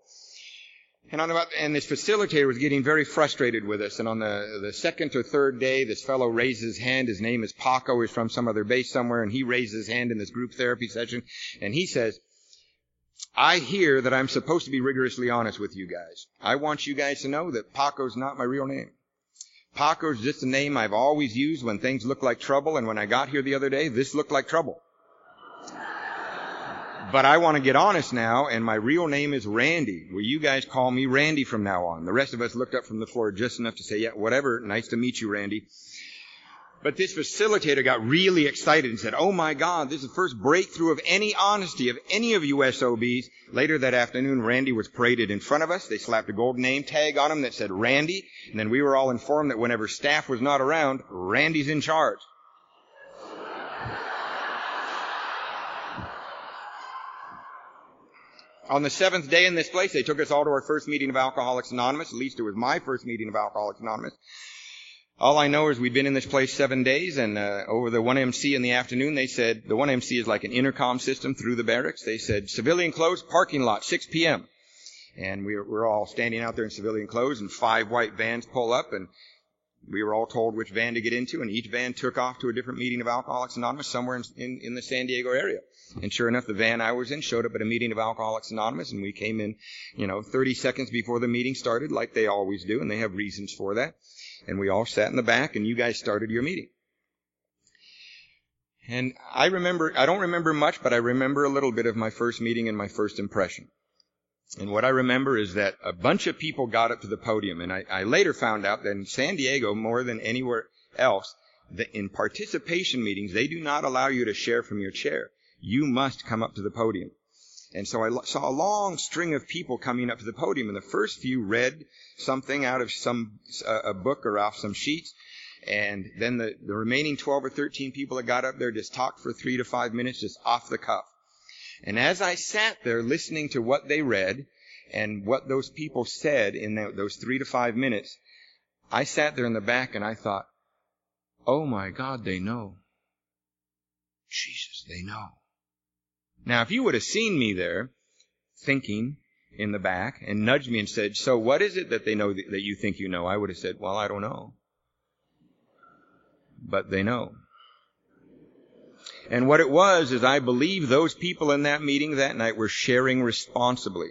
And on about, and this facilitator was getting very frustrated with us. And on the, the second or third day, this fellow raises his hand. His name is Paco. He's from some other base somewhere. And he raises his hand in this group therapy session. And he says, I hear that I'm supposed to be rigorously honest with you guys. I want you guys to know that Paco's not my real name. Paco's just a name I've always used when things look like trouble. And when I got here the other day, this looked like trouble. But I want to get honest now, and my real name is Randy. Will you guys call me Randy from now on? The rest of us looked up from the floor just enough to say, yeah, whatever. Nice to meet you, Randy. But this facilitator got really excited and said, oh my God, this is the first breakthrough of any honesty of any of you SOBs. Later that afternoon, Randy was paraded in front of us. They slapped a gold name tag on him that said Randy. And then we were all informed that whenever staff was not around, Randy's in charge. On the seventh day in this place, they took us all to our first meeting of Alcoholics Anonymous. At least it was my first meeting of Alcoholics Anonymous. All I know is we'd been in this place seven days, and uh, over the 1MC in the afternoon, they said the 1MC is like an intercom system through the barracks. They said civilian clothes, parking lot, 6 p.m. And we were, all standing out there in civilian clothes, and five white vans pull up, and we were all told which van to get into, and each van took off to a different meeting of Alcoholics Anonymous somewhere in, in, in the San Diego area. And sure enough, the van I was in showed up at a meeting of Alcoholics Anonymous, and we came in, you know, 30 seconds before the meeting started, like they always do, and they have reasons for that. And we all sat in the back, and you guys started your meeting. And I remember, I don't remember much, but I remember a little bit of my first meeting and my first impression. And what I remember is that a bunch of people got up to the podium, and I, I later found out that in San Diego, more than anywhere else, that in participation meetings, they do not allow you to share from your chair. You must come up to the podium. And so I saw a long string of people coming up to the podium, and the first few read something out of some uh, a book or off some sheets, and then the, the remaining 12 or 13 people that got up there just talked for three to five minutes, just off the cuff. And as I sat there listening to what they read and what those people said in those three to five minutes, I sat there in the back and I thought, oh my God, they know. Jesus, they know. Now, if you would have seen me there thinking in the back and nudged me and said, so what is it that they know that you think you know? I would have said, well, I don't know. But they know. And what it was is I believe those people in that meeting that night were sharing responsibly.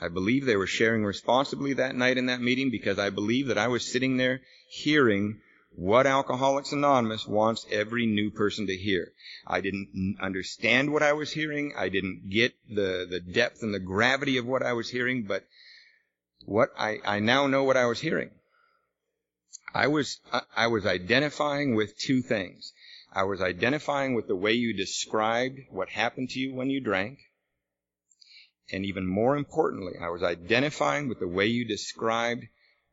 I believe they were sharing responsibly that night in that meeting because I believe that I was sitting there hearing what Alcoholics Anonymous wants every new person to hear. I didn't understand what I was hearing. I didn't get the, the depth and the gravity of what I was hearing, but what I, I now know what I was hearing. I was, I was identifying with two things. I was identifying with the way you described what happened to you when you drank. And even more importantly, I was identifying with the way you described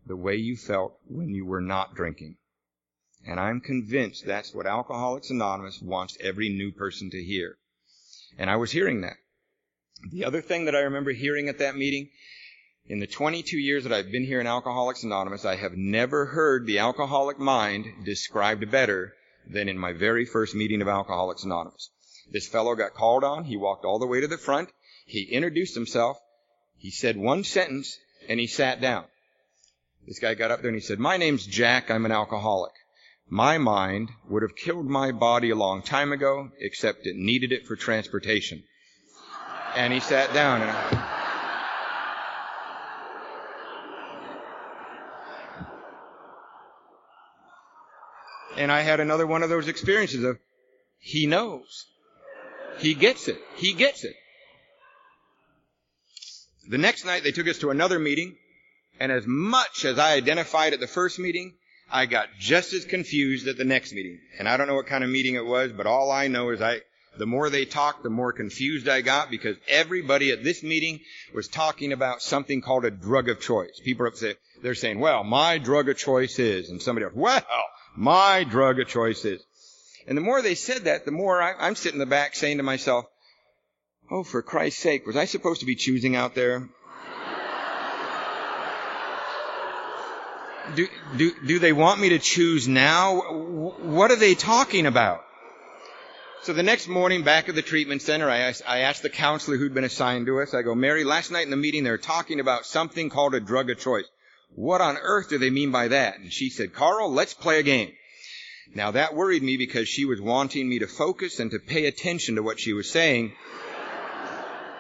the way you felt when you were not drinking. And I'm convinced that's what Alcoholics Anonymous wants every new person to hear. And I was hearing that. The other thing that I remember hearing at that meeting, in the 22 years that I've been here in Alcoholics Anonymous, I have never heard the alcoholic mind described better than in my very first meeting of Alcoholics Anonymous. This fellow got called on. He walked all the way to the front. He introduced himself. He said one sentence and he sat down. This guy got up there and he said, my name's Jack. I'm an alcoholic. My mind would have killed my body a long time ago, except it needed it for transportation. And he sat down and And I had another one of those experiences of, he knows. He gets it. He gets it. The next night they took us to another meeting, and as much as I identified at the first meeting, I got just as confused at the next meeting. And I don't know what kind of meeting it was, but all I know is I, the more they talked, the more confused I got because everybody at this meeting was talking about something called a drug of choice. People are say, they're saying, well, my drug of choice is, and somebody else, well, my drug of choice is. And the more they said that, the more I, I'm sitting in the back saying to myself, oh, for Christ's sake, was I supposed to be choosing out there? Do, do, do they want me to choose now? What are they talking about? So the next morning back at the treatment center, I I asked the counselor who'd been assigned to us, I go, Mary, last night in the meeting they were talking about something called a drug of choice. What on earth do they mean by that? And she said, Karl, let's play a game. Now that worried me because she was wanting me to focus and to pay attention to what she was saying.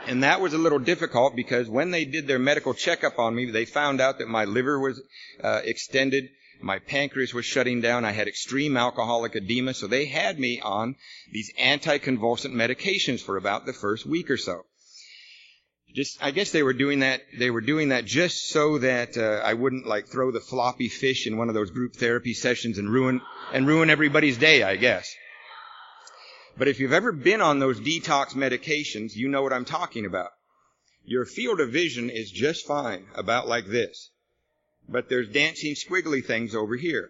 And that was a little difficult because when they did their medical checkup on me, they found out that my liver was uh, extended, my pancreas was shutting down, I had extreme alcoholic edema, so they had me on these anticonvulsant medications for about the first week or so. Just, I guess they were doing that. They were doing that just so that uh, I wouldn't like throw the floppy fish in one of those group therapy sessions and ruin and ruin everybody's day. I guess. But if you've ever been on those detox medications, you know what I'm talking about. Your field of vision is just fine, about like this. But there's dancing squiggly things over here.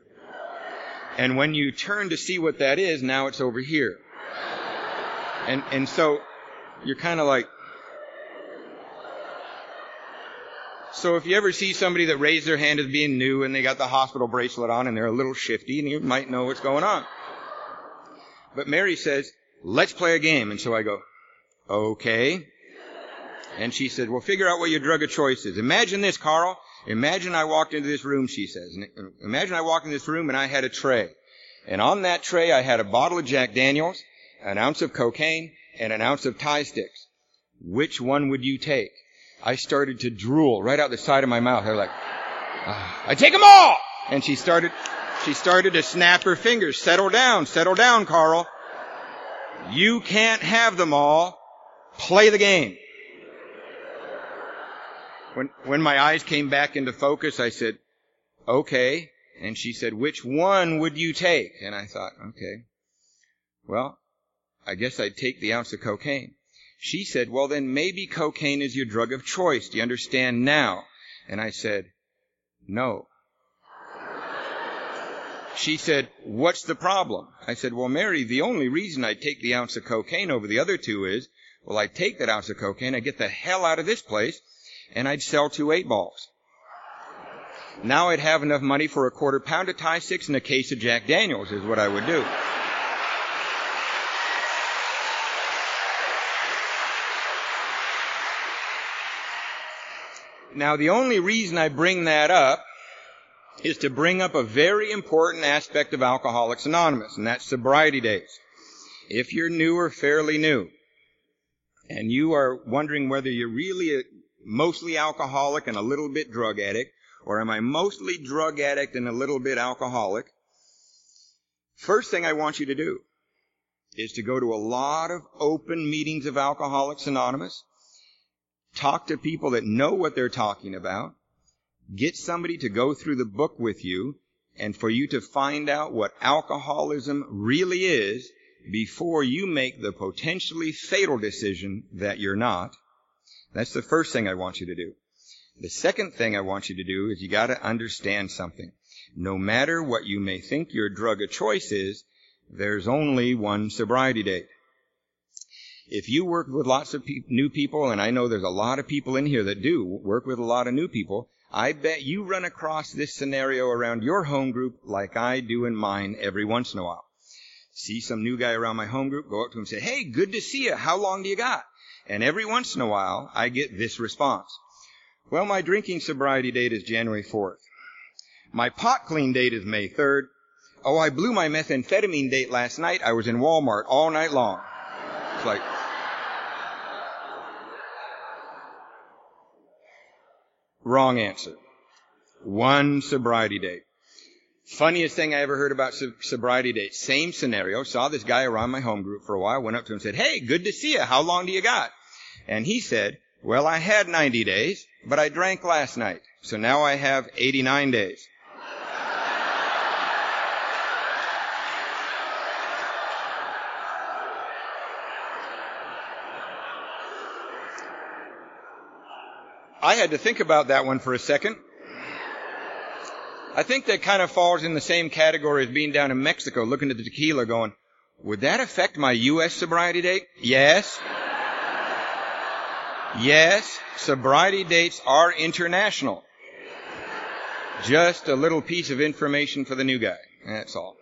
And when you turn to see what that is, now it's over here. And, and so you're kind of like, So if you ever see somebody that raised their hand as being new and they got the hospital bracelet on and they're a little shifty and you might know what's going on. But Mary says, let's play a game. And so I go, okay. And she said, well, figure out what your drug of choice is. Imagine this, Karl. Imagine I walked into this room, she says. Imagine I walked into this room and I had a tray. And on that tray I had a bottle of Jack Daniels, an ounce of cocaine, and an ounce of Thai sticks. Which one would you take? I started to drool right out the side of my mouth. I was like, ah, I take them all! And she started, she started to snap her fingers. Settle down, settle down, Karl. You can't have them all. Play the game. When, when my eyes came back into focus, I said, okay. And she said, which one would you take? And I thought, okay. Well, I guess I'd take the ounce of cocaine. She said, well then maybe cocaine is your drug of choice. Do you understand now? And I said, no. She said, what's the problem? I said, well Mary, the only reason I take the ounce of cocaine over the other two is, well I'd take that ounce of cocaine, I'd get the hell out of this place, and I'd sell two eight balls. Now I'd have enough money for a quarter pound of Thai sticks and a case of Jack Daniels is what I would do. Now the only reason I bring that up is to bring up a very important aspect of Alcoholics Anonymous, and that's sobriety days. If you're new or fairly new, and you are wondering whether you're really a, mostly alcoholic and a little bit drug addict, or am I mostly drug addict and a little bit alcoholic? First thing I want you to do is to go to a lot of open meetings of Alcoholics Anonymous, talk to people that know what they're talking about, get somebody to go through the book with you, and for you to find out what alcoholism really is before you make the potentially fatal decision that you're not. That's the first thing I want you to do. The second thing I want you to do is you gotta understand something. No matter what you may think your drug of choice is, there's only one sobriety date. If you work with lots of pe- new people, and I know there's a lot of people in here that do work with a lot of new people, I bet you run across this scenario around your home group like I do in mine every once in a while. See some new guy around my home group, go up to him and say, hey, good to see you. How long do you got? And every once in a while, I get this response. Well, my drinking sobriety date is January 4th. My pot clean date is May 3rd. Oh, I blew my methamphetamine date last night. I was in Walmart all night long. It's like, wrong answer. One sobriety date. Funniest thing I ever heard about sobriety date. Same scenario. Saw this guy around my home group for a while. Went up to him and said, Hey, good to see you. How long do you got? And he said, Well, I had 90 days but I drank last night, so now I have 89 days. I had to think about that one for a second. I think that kind of falls in the same category as being down in Mexico looking at the tequila going, would that affect my U.S. sobriety date? Yes. Yes, sobriety dates are international. Just a little piece of information for the new guy. That's all.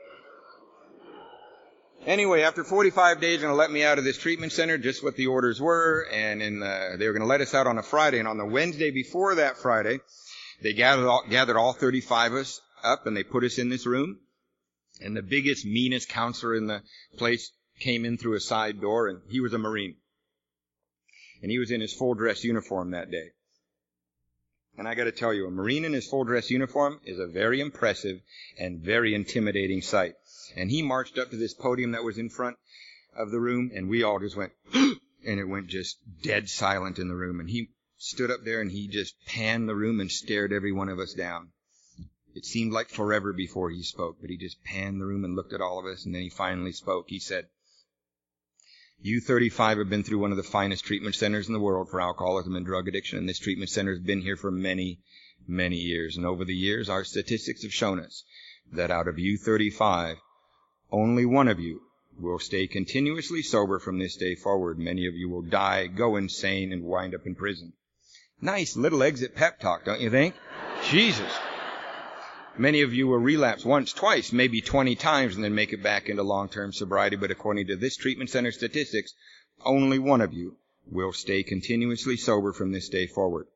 Anyway, after 45 days, they're going to let me out of this treatment center, just what the orders were, and the, they were going to let us out on a Friday, and on the Wednesday before that Friday, they gathered all, gathered all 35 of us up, and they put us in this room, and the biggest, meanest counselor in the place came in through a side door, and he was a Marine and he was in his full dress uniform that day. And I gotta tell you, a Marine in his full dress uniform is a very impressive and very intimidating sight. And he marched up to this podium that was in front of the room, and we all just went, and it went just dead silent in the room. And he stood up there and he just panned the room and stared every one of us down. It seemed like forever before he spoke, but he just panned the room and looked at all of us, and then he finally spoke. He said, you 35 have been through one of the finest treatment centers in the world for alcoholism and drug addiction, and this treatment center has been here for many, many years. And over the years, our statistics have shown us that out of you 35, only one of you will stay continuously sober from this day forward. Many of you will die, go insane, and wind up in prison. Nice little exit pep talk, don't you think? Jesus. Many of you will relapse once, twice, maybe 20 times and then make it back into long-term sobriety. But according to this treatment center statistics, only one of you will stay continuously sober from this day forward.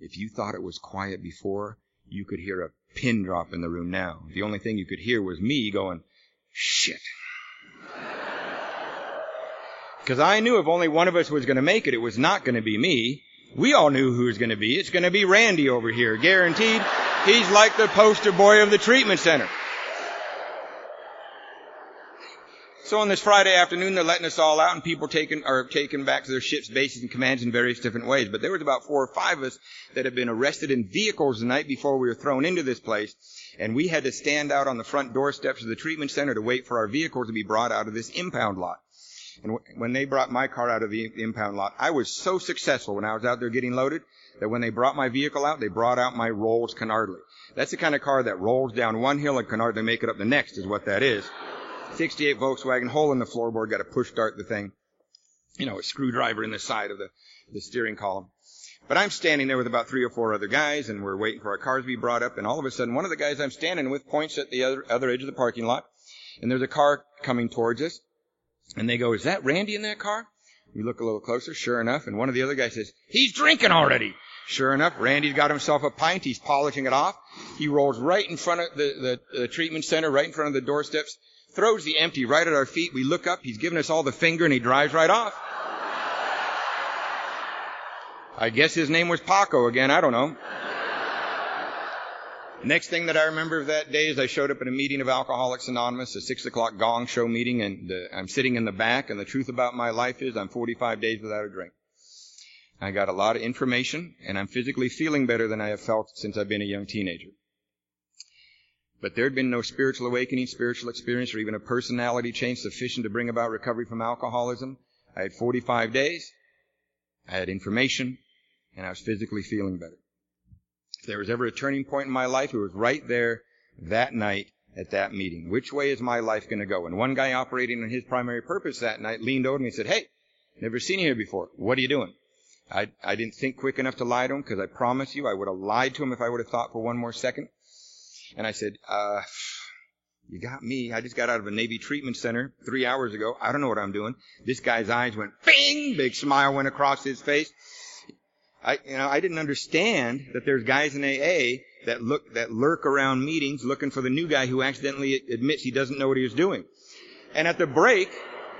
If you thought it was quiet before, you could hear a pin drop in the room now. The only thing you could hear was me going, shit. Because I knew if only one of us was going to make it, it was not going to be me. We all knew who was going to be. It's going to be Randy over here, guaranteed. He's like the poster boy of the treatment center. So on this Friday afternoon, they're letting us all out, and people taken are taken back to their ships, bases, and commands in various different ways. But there was about four or five of us that had been arrested in vehicles the night before we were thrown into this place, and we had to stand out on the front doorsteps of the treatment center to wait for our vehicles to be brought out of this impound lot. And when they brought my car out of the impound lot, I was so successful when I was out there getting loaded that when they brought my vehicle out, they brought out my Rolls Canardly. That's the kind of car that rolls down one hill and can hardly make it up the next is what that is. 68 Volkswagen, hole in the floorboard, got to push start the thing. You know, a screwdriver in the side of the, the steering column. But I'm standing there with about three or four other guys and we're waiting for our cars to be brought up and all of a sudden one of the guys I'm standing with points at the other, other edge of the parking lot and there's a car coming towards us and they go, is that Randy in that car? We look a little closer, sure enough, and one of the other guys says, he's drinking already. Sure enough, Randy's got himself a pint. He's polishing it off. He rolls right in front of the, the, the treatment center, right in front of the doorsteps, throws the empty right at our feet. We look up. He's giving us all the finger and he drives right off. I guess his name was Paco again. I don't know. Next thing that I remember of that day is I showed up at a meeting of Alcoholics Anonymous, a six o'clock gong show meeting, and I'm sitting in the back, and the truth about my life is I'm 45 days without a drink. I got a lot of information, and I'm physically feeling better than I have felt since I've been a young teenager. But there had been no spiritual awakening, spiritual experience, or even a personality change sufficient to bring about recovery from alcoholism. I had 45 days, I had information, and I was physically feeling better. If there was ever a turning point in my life, it was right there that night at that meeting. Which way is my life going to go? And one guy operating on his primary purpose that night leaned over me and said, Hey, never seen you here before. What are you doing? I, I didn't think quick enough to lie to him because I promise you I would have lied to him if I would have thought for one more second. And I said, uh, you got me. I just got out of a Navy treatment center three hours ago. I don't know what I'm doing. This guy's eyes went bing, big smile went across his face. I, you know, I didn't understand that there's guys in AA that look, that lurk around meetings looking for the new guy who accidentally admits he doesn't know what he was doing. And at the break,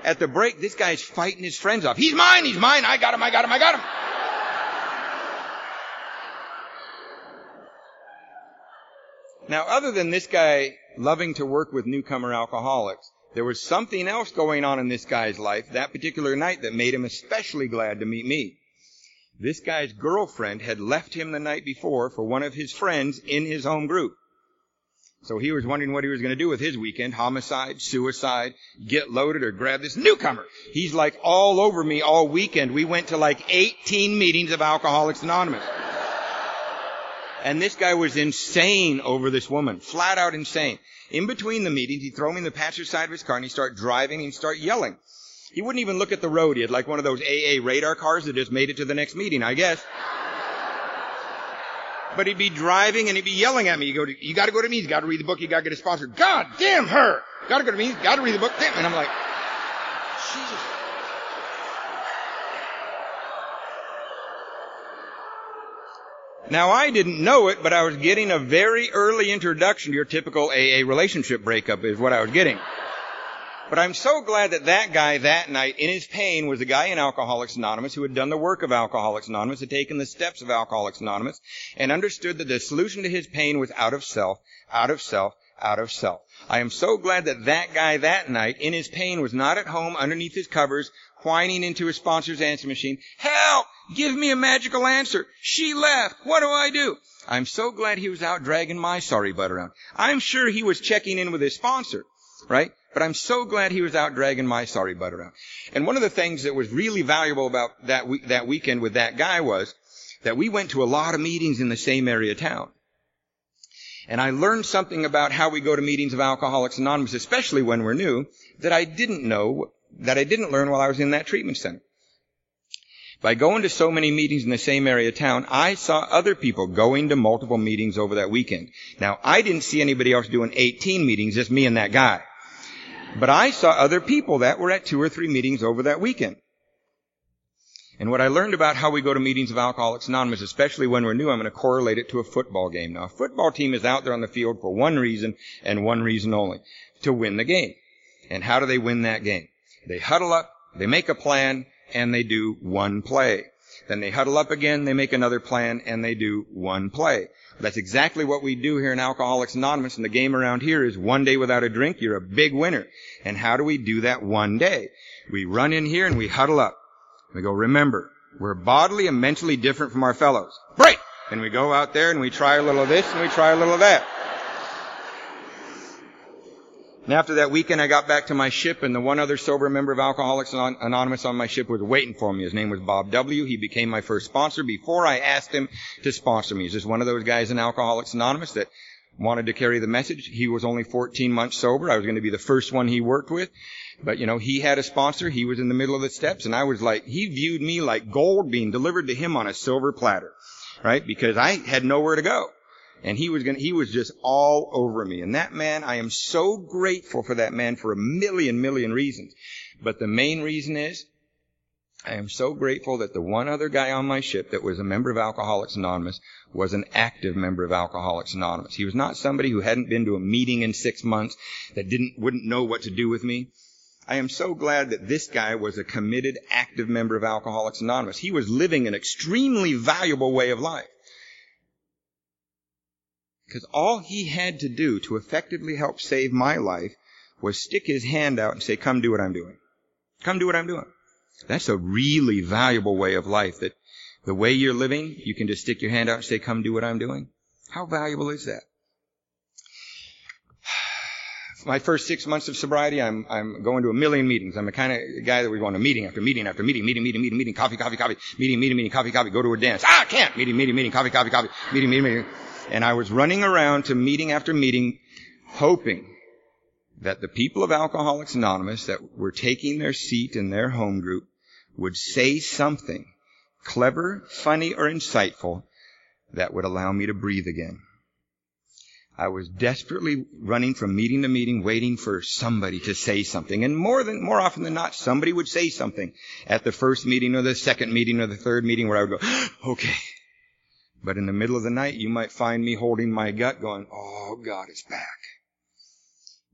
at the break, this guy's fighting his friends off. He's mine, he's mine, I got him, I got him, I got him. Now, other than this guy loving to work with newcomer alcoholics, there was something else going on in this guy's life that particular night that made him especially glad to meet me. This guy's girlfriend had left him the night before for one of his friends in his home group. So he was wondering what he was going to do with his weekend. Homicide, suicide, get loaded, or grab this newcomer. He's like all over me all weekend. We went to like 18 meetings of Alcoholics Anonymous. And this guy was insane over this woman. Flat out insane. In between the meetings, he'd throw me in the passenger side of his car and he'd start driving and he'd start yelling. He wouldn't even look at the road. He had like one of those AA radar cars that just made it to the next meeting, I guess. But he'd be driving and he'd be yelling at me. You go, to, you gotta go to me. You gotta read the book. You gotta get a sponsor. God damn her. Gotta go to me. Gotta read the book. Damn. And I'm like, Jesus. Now I didn't know it, but I was getting a very early introduction to your typical AA relationship breakup is what I was getting. But I'm so glad that that guy that night in his pain was a guy in Alcoholics Anonymous who had done the work of Alcoholics Anonymous, had taken the steps of Alcoholics Anonymous, and understood that the solution to his pain was out of self, out of self, out of self. I am so glad that that guy that night in his pain was not at home underneath his covers, whining into his sponsor's answer machine. Help! Give me a magical answer. She left. What do I do? I'm so glad he was out dragging my sorry butt around. I'm sure he was checking in with his sponsor, right? But I'm so glad he was out dragging my sorry butt around. And one of the things that was really valuable about that week, that weekend with that guy was that we went to a lot of meetings in the same area town. And I learned something about how we go to meetings of Alcoholics Anonymous, especially when we're new, that I didn't know, that I didn't learn while I was in that treatment center. By going to so many meetings in the same area of town, I saw other people going to multiple meetings over that weekend. Now, I didn't see anybody else doing 18 meetings, just me and that guy. But I saw other people that were at two or three meetings over that weekend. And what I learned about how we go to meetings of Alcoholics Anonymous, especially when we're new, I'm going to correlate it to a football game. Now, a football team is out there on the field for one reason and one reason only, to win the game. And how do they win that game? They huddle up, they make a plan, and they do one play. Then they huddle up again, they make another plan, and they do one play. That's exactly what we do here in Alcoholics Anonymous, and the game around here is one day without a drink, you're a big winner. And how do we do that one day? We run in here and we huddle up. We go, remember, we're bodily and mentally different from our fellows. Break! And we go out there and we try a little of this and we try a little of that. And after that weekend, I got back to my ship, and the one other sober member of Alcoholics Anonymous on my ship was waiting for me. His name was Bob W. He became my first sponsor before I asked him to sponsor me. He's just one of those guys in Alcoholics Anonymous that wanted to carry the message. He was only 14 months sober. I was going to be the first one he worked with. But you know, he had a sponsor. He was in the middle of the steps and I was like, he viewed me like gold being delivered to him on a silver platter, right? Because I had nowhere to go. And he was gonna, he was just all over me. And that man, I am so grateful for that man for a million, million reasons. But the main reason is, I am so grateful that the one other guy on my ship that was a member of Alcoholics Anonymous was an active member of Alcoholics Anonymous. He was not somebody who hadn't been to a meeting in six months that didn't, wouldn't know what to do with me. I am so glad that this guy was a committed, active member of Alcoholics Anonymous. He was living an extremely valuable way of life. Because all he had to do to effectively help save my life was stick his hand out and say, come do what I'm doing. Come do what I'm doing. That's a really valuable way of life that the way you're living, you can just stick your hand out and say, come do what I'm doing. How valuable is that? My first six months of sobriety, I'm, I'm going to a million meetings. I'm the kind of guy that we go a meeting after meeting after meeting, meeting, meeting, meeting, meeting, coffee, coffee, coffee, meeting, meeting, meeting, coffee, coffee, go to a dance. Ah, I can't! Meeting, meeting, meeting, coffee, coffee, coffee, meeting, meeting, meeting. And I was running around to meeting after meeting, hoping that the people of Alcoholics Anonymous that were taking their seat in their home group would say something clever, funny, or insightful that would allow me to breathe again. I was desperately running from meeting to meeting, waiting for somebody to say something. And more than, more often than not, somebody would say something at the first meeting or the second meeting or the third meeting where I would go, okay, but in the middle of the night, you might find me holding my gut going, Oh, God is back.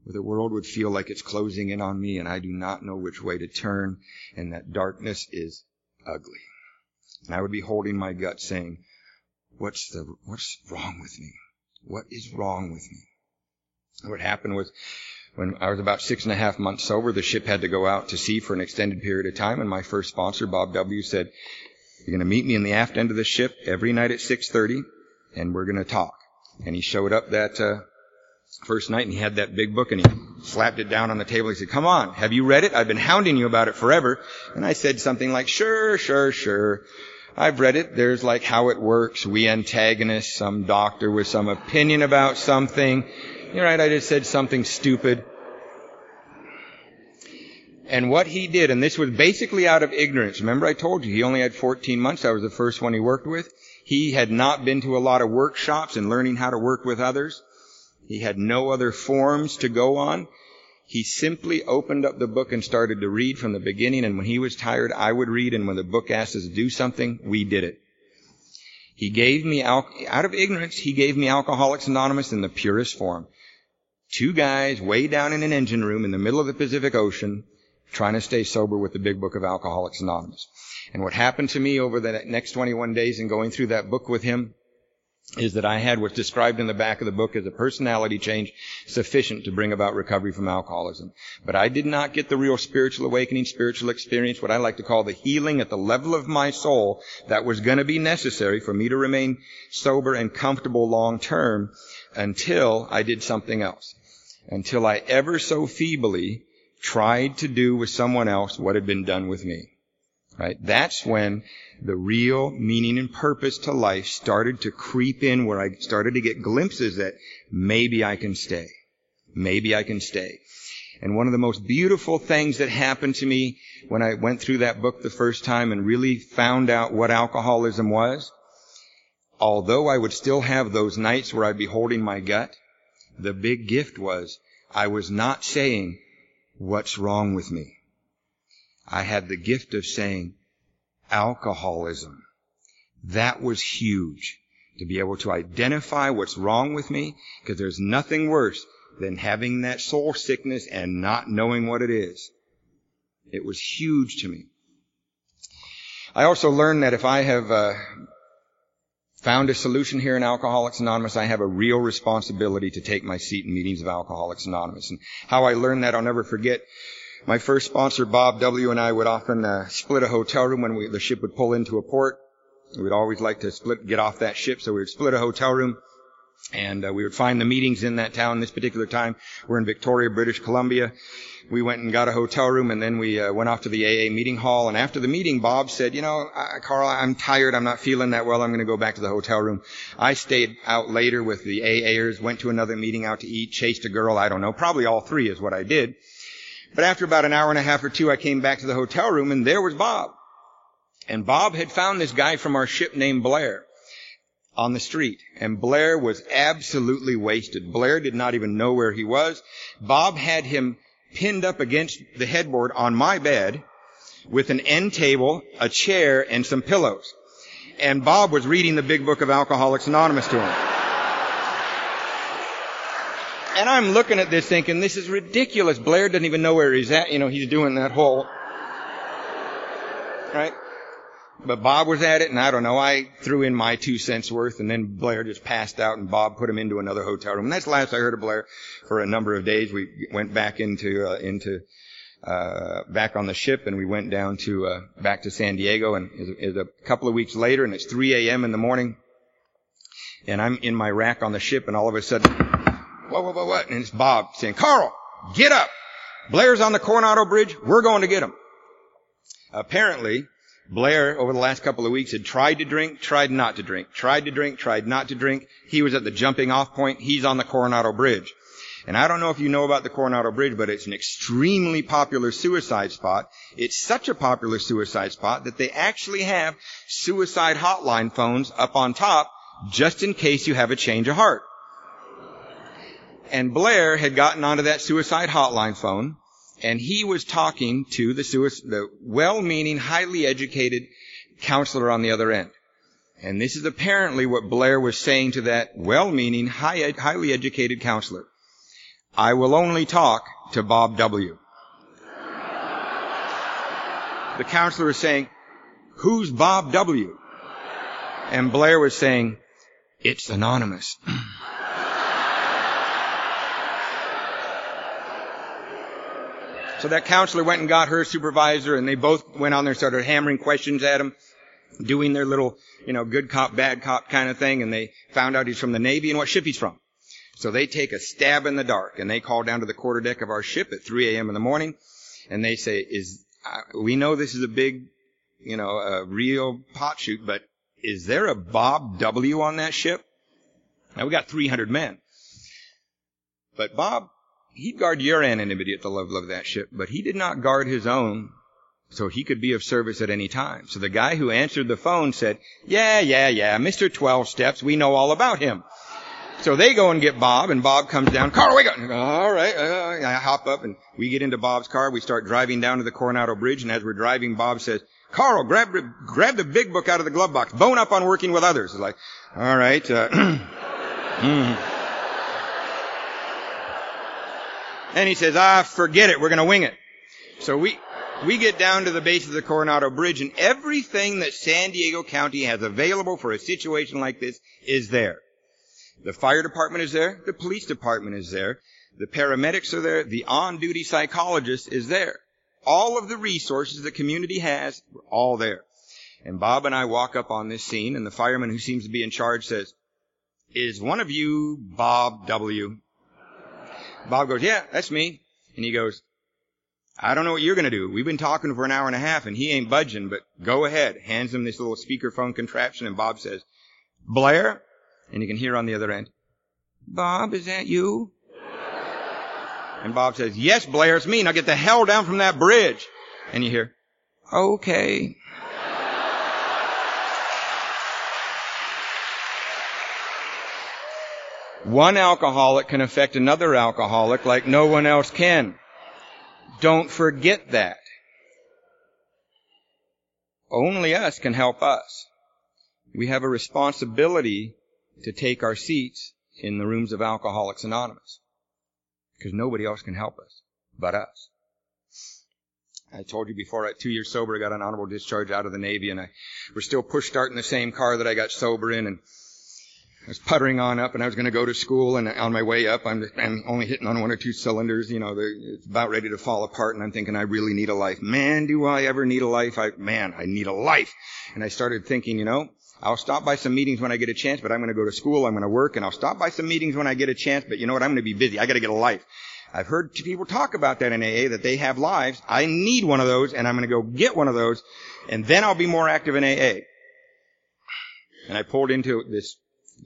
Where the world would feel like it's closing in on me and I do not know which way to turn and that darkness is ugly. And I would be holding my gut saying, what's the, what's wrong with me? What is wrong with me? What happened was when I was about six and a half months sober, the ship had to go out to sea for an extended period of time and my first sponsor, Bob W., said, you're going to meet me in the aft end of the ship every night at 6.30 and we're going to talk. And he showed up that, uh, first night and he had that big book and he slapped it down on the table. He said, come on, have you read it? I've been hounding you about it forever. And I said something like, sure, sure, sure. I've read it. There's like how it works. We antagonists, some doctor with some opinion about something. You're right. I just said something stupid. And what he did, and this was basically out of ignorance. Remember I told you he only had 14 months. I was the first one he worked with. He had not been to a lot of workshops and learning how to work with others. He had no other forms to go on. He simply opened up the book and started to read from the beginning. And when he was tired, I would read. And when the book asked us to do something, we did it. He gave me, out of ignorance, he gave me Alcoholics Anonymous in the purest form. Two guys way down in an engine room in the middle of the Pacific Ocean trying to stay sober with the big book of Alcoholics Anonymous. And what happened to me over the next 21 days in going through that book with him is that I had what's described in the back of the book as a personality change sufficient to bring about recovery from alcoholism. But I did not get the real spiritual awakening, spiritual experience, what I like to call the healing at the level of my soul that was going to be necessary for me to remain sober and comfortable long term until I did something else. Until I ever so feebly tried to do with someone else what had been done with me. Right? That's when the real meaning and purpose to life started to creep in where I started to get glimpses that maybe I can stay. Maybe I can stay. And one of the most beautiful things that happened to me when I went through that book the first time and really found out what alcoholism was, although I would still have those nights where I'd be holding my gut, the big gift was I was not saying, what's wrong with me? I had the gift of saying, alcoholism. That was huge to be able to identify what's wrong with me because there's nothing worse than having that soul sickness and not knowing what it is. It was huge to me. I also learned that if I have uh, found a solution here in Alcoholics Anonymous, I have a real responsibility to take my seat in meetings of Alcoholics Anonymous. And how I learned that, I'll never forget. My first sponsor, Bob W. and I would often uh, split a hotel room when we, the ship would pull into a port. We'd always like to split, get off that ship, so we would split a hotel room. And uh, we would find the meetings in that town. This particular time, we're in Victoria, British Columbia. We went and got a hotel room, and then we uh, went off to the AA meeting hall. And after the meeting, Bob said, "You know, Karl, I'm tired. I'm not feeling that well. I'm going to go back to the hotel room." I stayed out later with the AAers, went to another meeting out to eat, chased a girl. I don't know, probably all three is what I did. But after about an hour and a half or two, I came back to the hotel room, and there was Bob. And Bob had found this guy from our ship named Blair on the street. And Blair was absolutely wasted. Blair did not even know where he was. Bob had him pinned up against the headboard on my bed with an end table, a chair, and some pillows. And Bob was reading the big book of Alcoholics Anonymous to him. And I'm looking at this thinking, this is ridiculous. Blair doesn't even know where he's at. You know, he's doing that whole, right? But Bob was at it, and I don't know. I threw in my two cents worth, and then Blair just passed out, and Bob put him into another hotel room. And that's the last I heard of Blair for a number of days. We went back into uh, into uh, back on the ship, and we went down to uh, back to San Diego. And it's a couple of weeks later, and it's 3 a.m. in the morning, and I'm in my rack on the ship, and all of a sudden, what, what, what, what? And it's Bob saying, "Karl, get up! Blair's on the Coronado Bridge. We're going to get him." Apparently, Blair, over the last couple of weeks, had tried to drink, tried not to drink, tried to drink, tried not to drink. He was at the jumping off point. He's on the Coronado Bridge. And I don't know if you know about the Coronado Bridge, but it's an extremely popular suicide spot. It's such a popular suicide spot that they actually have suicide hotline phones up on top just in case you have a change of heart. And Blair had gotten onto that suicide hotline phone and he was talking to the, the well-meaning, highly educated counselor on the other end. And this is apparently what Blair was saying to that well-meaning, high highly educated counselor. I will only talk to Bob W. The counselor was saying, who's Bob W? And Blair was saying, it's anonymous. So that counselor went and got her supervisor and they both went on there and started hammering questions at him, doing their little, you know, good cop, bad cop kind of thing and they found out he's from the Navy and what ship he's from. So they take a stab in the dark and they call down to the quarterdeck of our ship at 3 a.m. in the morning and they say, is, uh, we know this is a big, you know, a real pot shoot, but is there a Bob W on that ship? Now we got 300 men. But Bob he'd guard your anonymity at the level of that ship, but he did not guard his own so he could be of service at any time. So the guy who answered the phone said, yeah, yeah, yeah, Mr. 12 Steps, we know all about him. So they go and get Bob, and Bob comes down. Karl, wake up! All right, uh, I hop up, and we get into Bob's car. We start driving down to the Coronado Bridge, and as we're driving, Bob says, "Karl, grab grab the big book out of the glove box. Bone up on working with others." It's like, all right. Uh, mm. And he says, ah, forget it. We're going to wing it. So we, we get down to the base of the Coronado Bridge and everything that San Diego County has available for a situation like this is there. The fire department is there. The police department is there. The paramedics are there. The on-duty psychologist is there. All of the resources the community has are all there. And Bob and I walk up on this scene and the fireman who seems to be in charge says, is one of you Bob W? Bob goes, yeah, that's me. And he goes, I don't know what you're going to do. We've been talking for an hour and a half and he ain't budging, but go ahead. Hands him this little speakerphone contraption and Bob says, Blair? And you can hear on the other end, Bob, is that you? And Bob says, yes, Blair, it's me. Now get the hell down from that bridge. And you hear, okay. One alcoholic can affect another alcoholic like no one else can. Don't forget that. Only us can help us. We have a responsibility to take our seats in the rooms of Alcoholics Anonymous. Because nobody else can help us but us. I told you before, at two years sober, I got an honorable discharge out of the Navy and I was still push starting the same car that I got sober in and I was puttering on up and I was going to go to school and on my way up I'm, I'm only hitting on one or two cylinders, you know, it's about ready to fall apart and I'm thinking I really need a life. Man, do I ever need a life? I, man, I need a life. And I started thinking, you know, I'll stop by some meetings when I get a chance, but I'm going to go to school, I'm going to work, and I'll stop by some meetings when I get a chance, but you know what? I'm going to be busy. I got to get a life. I've heard people talk about that in AA, that they have lives. I need one of those, and I'm going to go get one of those, and then I'll be more active in AA. And I pulled into this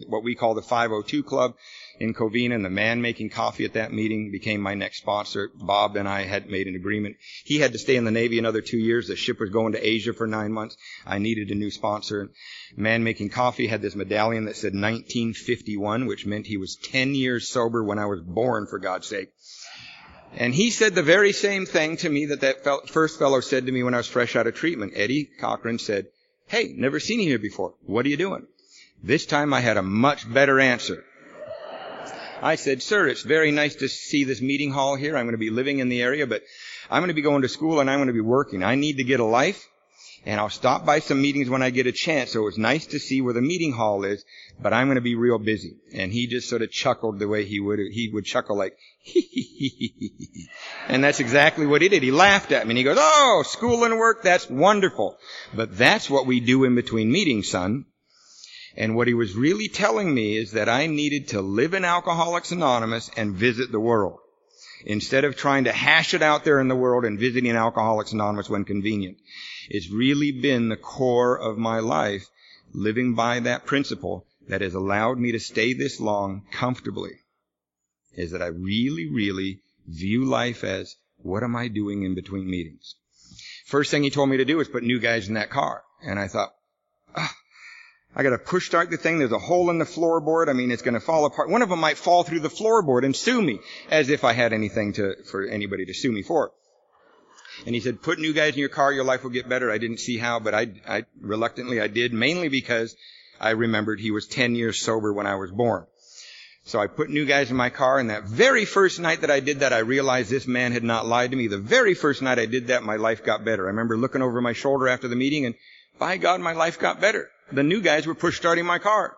what we call the 502 Club in Covina, and the man making coffee at that meeting became my next sponsor. Bob and I had made an agreement. He had to stay in the Navy another two years. The ship was going to Asia for nine months. I needed a new sponsor. Man making coffee had this medallion that said 1951, which meant he was 10 years sober when I was born, for God's sake. And he said the very same thing to me that that first fellow said to me when I was fresh out of treatment. Eddie Cochran said, Hey, never seen you here before. What are you doing? This time I had a much better answer. I said, sir, it's very nice to see this meeting hall here. I'm going to be living in the area, but I'm going to be going to school and I'm going to be working. I need to get a life and I'll stop by some meetings when I get a chance. So it's nice to see where the meeting hall is, but I'm going to be real busy. And he just sort of chuckled the way he would, he would chuckle like, he and that's exactly what he did. He laughed at me and he goes, Oh, school and work, that's wonderful. But that's what we do in between meetings, son. And what he was really telling me is that I needed to live in Alcoholics Anonymous and visit the world. Instead of trying to hash it out there in the world and visiting Alcoholics Anonymous when convenient. It's really been the core of my life, living by that principle that has allowed me to stay this long comfortably. Is that I really, really view life as what am I doing in between meetings? First thing he told me to do was put new guys in that car. And I thought, ah, I gotta push start the thing. There's a hole in the floorboard. I mean, it's gonna fall apart. One of them might fall through the floorboard and sue me, as if I had anything to, for anybody to sue me for. And he said, put new guys in your car, your life will get better. I didn't see how, but I, I, reluctantly I did, mainly because I remembered he was 10 years sober when I was born. So I put new guys in my car, and that very first night that I did that, I realized this man had not lied to me. The very first night I did that, my life got better. I remember looking over my shoulder after the meeting, and by God, my life got better the new guys were push starting my car.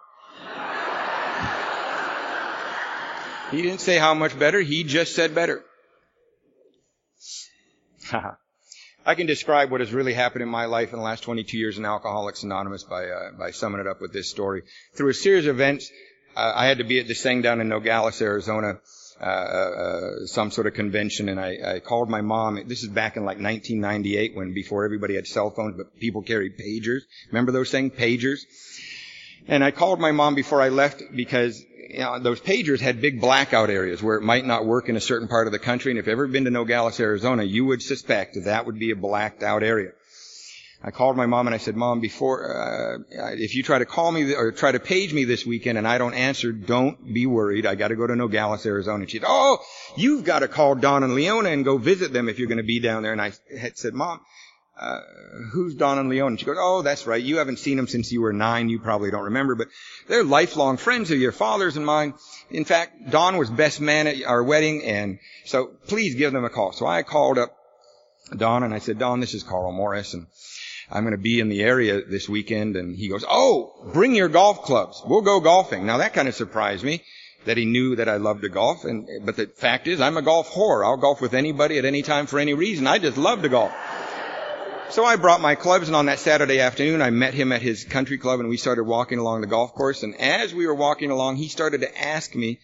He didn't say how much better, he just said better. I can describe what has really happened in my life in the last 22 years in Alcoholics Anonymous by, uh, by summing it up with this story. Through a series of events, uh, I had to be at this thing down in Nogales, Arizona, uh, uh, some sort of convention, and I, I called my mom. This is back in like 1998, when before everybody had cell phones, but people carried pagers. Remember those things, pagers? And I called my mom before I left because you know, those pagers had big blackout areas where it might not work in a certain part of the country. And if you've ever been to Nogales, Arizona, you would suspect that, that would be a blacked out area. I called my mom and I said, Mom, before, uh, if you try to call me or try to page me this weekend and I don't answer, don't be worried. I got to go to Nogales, Arizona. And she said, Oh, you've got to call Don and Leona and go visit them if you're going to be down there. And I said, Mom, uh, who's Don and Leona? And she goes, Oh, that's right. You haven't seen them since you were nine. You probably don't remember, but they're lifelong friends of your father's and mine. In fact, Don was best man at our wedding, and so please give them a call. So I called up Don and I said, Don, this is Karl Morris, and I'm going to be in the area this weekend. And he goes, Oh, bring your golf clubs. We'll go golfing. Now that kind of surprised me that he knew that I loved to golf. And, but the fact is I'm a golf whore. I'll golf with anybody at any time for any reason. I just love to golf. So I brought my clubs and on that Saturday afternoon I met him at his country club and we started walking along the golf course. And as we were walking along, he started to ask me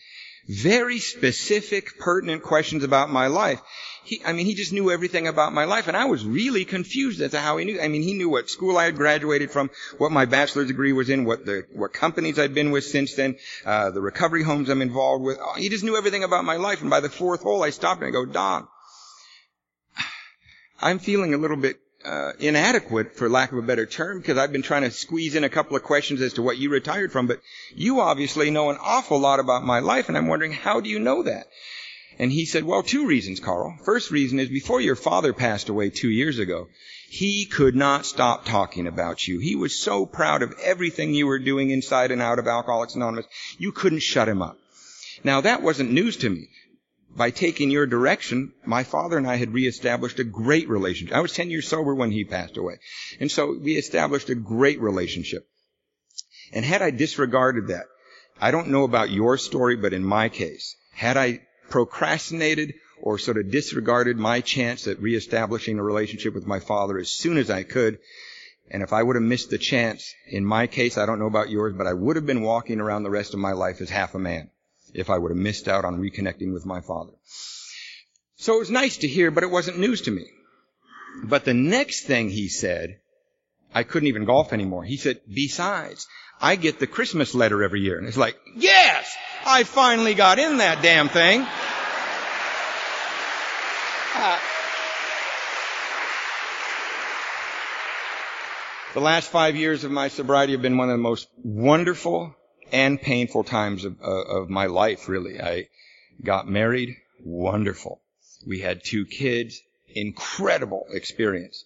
very specific, pertinent questions about my life. He, I mean, he just knew everything about my life, and I was really confused as to how he knew. I mean, he knew what school I had graduated from, what my bachelor's degree was in, what the what companies I'd been with since then, uh, the recovery homes I'm involved with. Oh, He just knew everything about my life. And by the fourth hole, I stopped and I go, Don, I'm feeling a little bit uh, inadequate, for lack of a better term, because I've been trying to squeeze in a couple of questions as to what you retired from, but you obviously know an awful lot about my life, and I'm wondering, how do you know that? And he said, well, two reasons, Karl. First reason is before your father passed away two years ago, he could not stop talking about you. He was so proud of everything you were doing inside and out of Alcoholics Anonymous. You couldn't shut him up. Now that wasn't news to me by taking your direction, my father and I had reestablished a great relationship. I was 10 years sober when he passed away. And so we established a great relationship. And had I disregarded that, I don't know about your story, but in my case, had I procrastinated or sort of disregarded my chance at reestablishing a relationship with my father as soon as I could, and if I would have missed the chance, in my case, I don't know about yours, but I would have been walking around the rest of my life as half a man if I would have missed out on reconnecting with my father. So it was nice to hear, but it wasn't news to me. But the next thing he said, I couldn't even golf anymore. He said, besides, I get the Christmas letter every year. And it's like, yes, I finally got in that damn thing. Uh, the last five years of my sobriety have been one of the most wonderful and painful times of, uh, of my life, really. I got married, wonderful. We had two kids, incredible experience.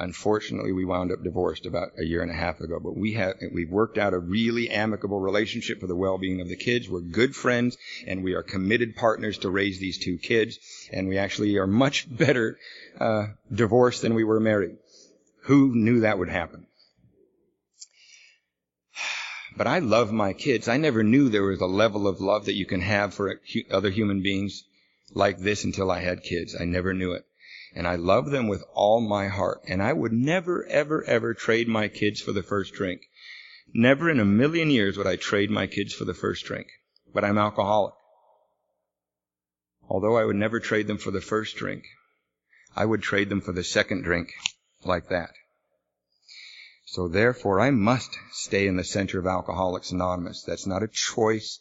Unfortunately, we wound up divorced about a year and a half ago, but we have, we've worked out a really amicable relationship for the well-being of the kids. We're good friends and we are committed partners to raise these two kids. And we actually are much better, uh, divorced than we were married. Who knew that would happen? But I love my kids. I never knew there was a level of love that you can have for other human beings like this until I had kids. I never knew it. And I love them with all my heart. And I would never, ever, ever trade my kids for the first drink. Never in a million years would I trade my kids for the first drink. But I'm alcoholic. Although I would never trade them for the first drink, I would trade them for the second drink like that. So therefore, I must stay in the center of Alcoholics Anonymous. That's not a choice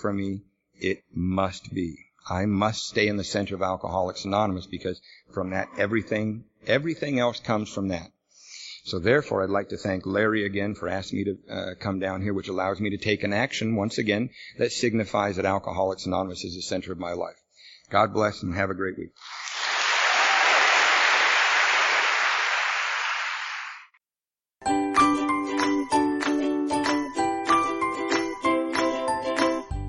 for me. It must be. I must stay in the center of Alcoholics Anonymous because from that everything, everything else comes from that. So therefore, I'd like to thank Larry again for asking me to uh, come down here, which allows me to take an action once again that signifies that Alcoholics Anonymous is the center of my life. God bless and have a great week.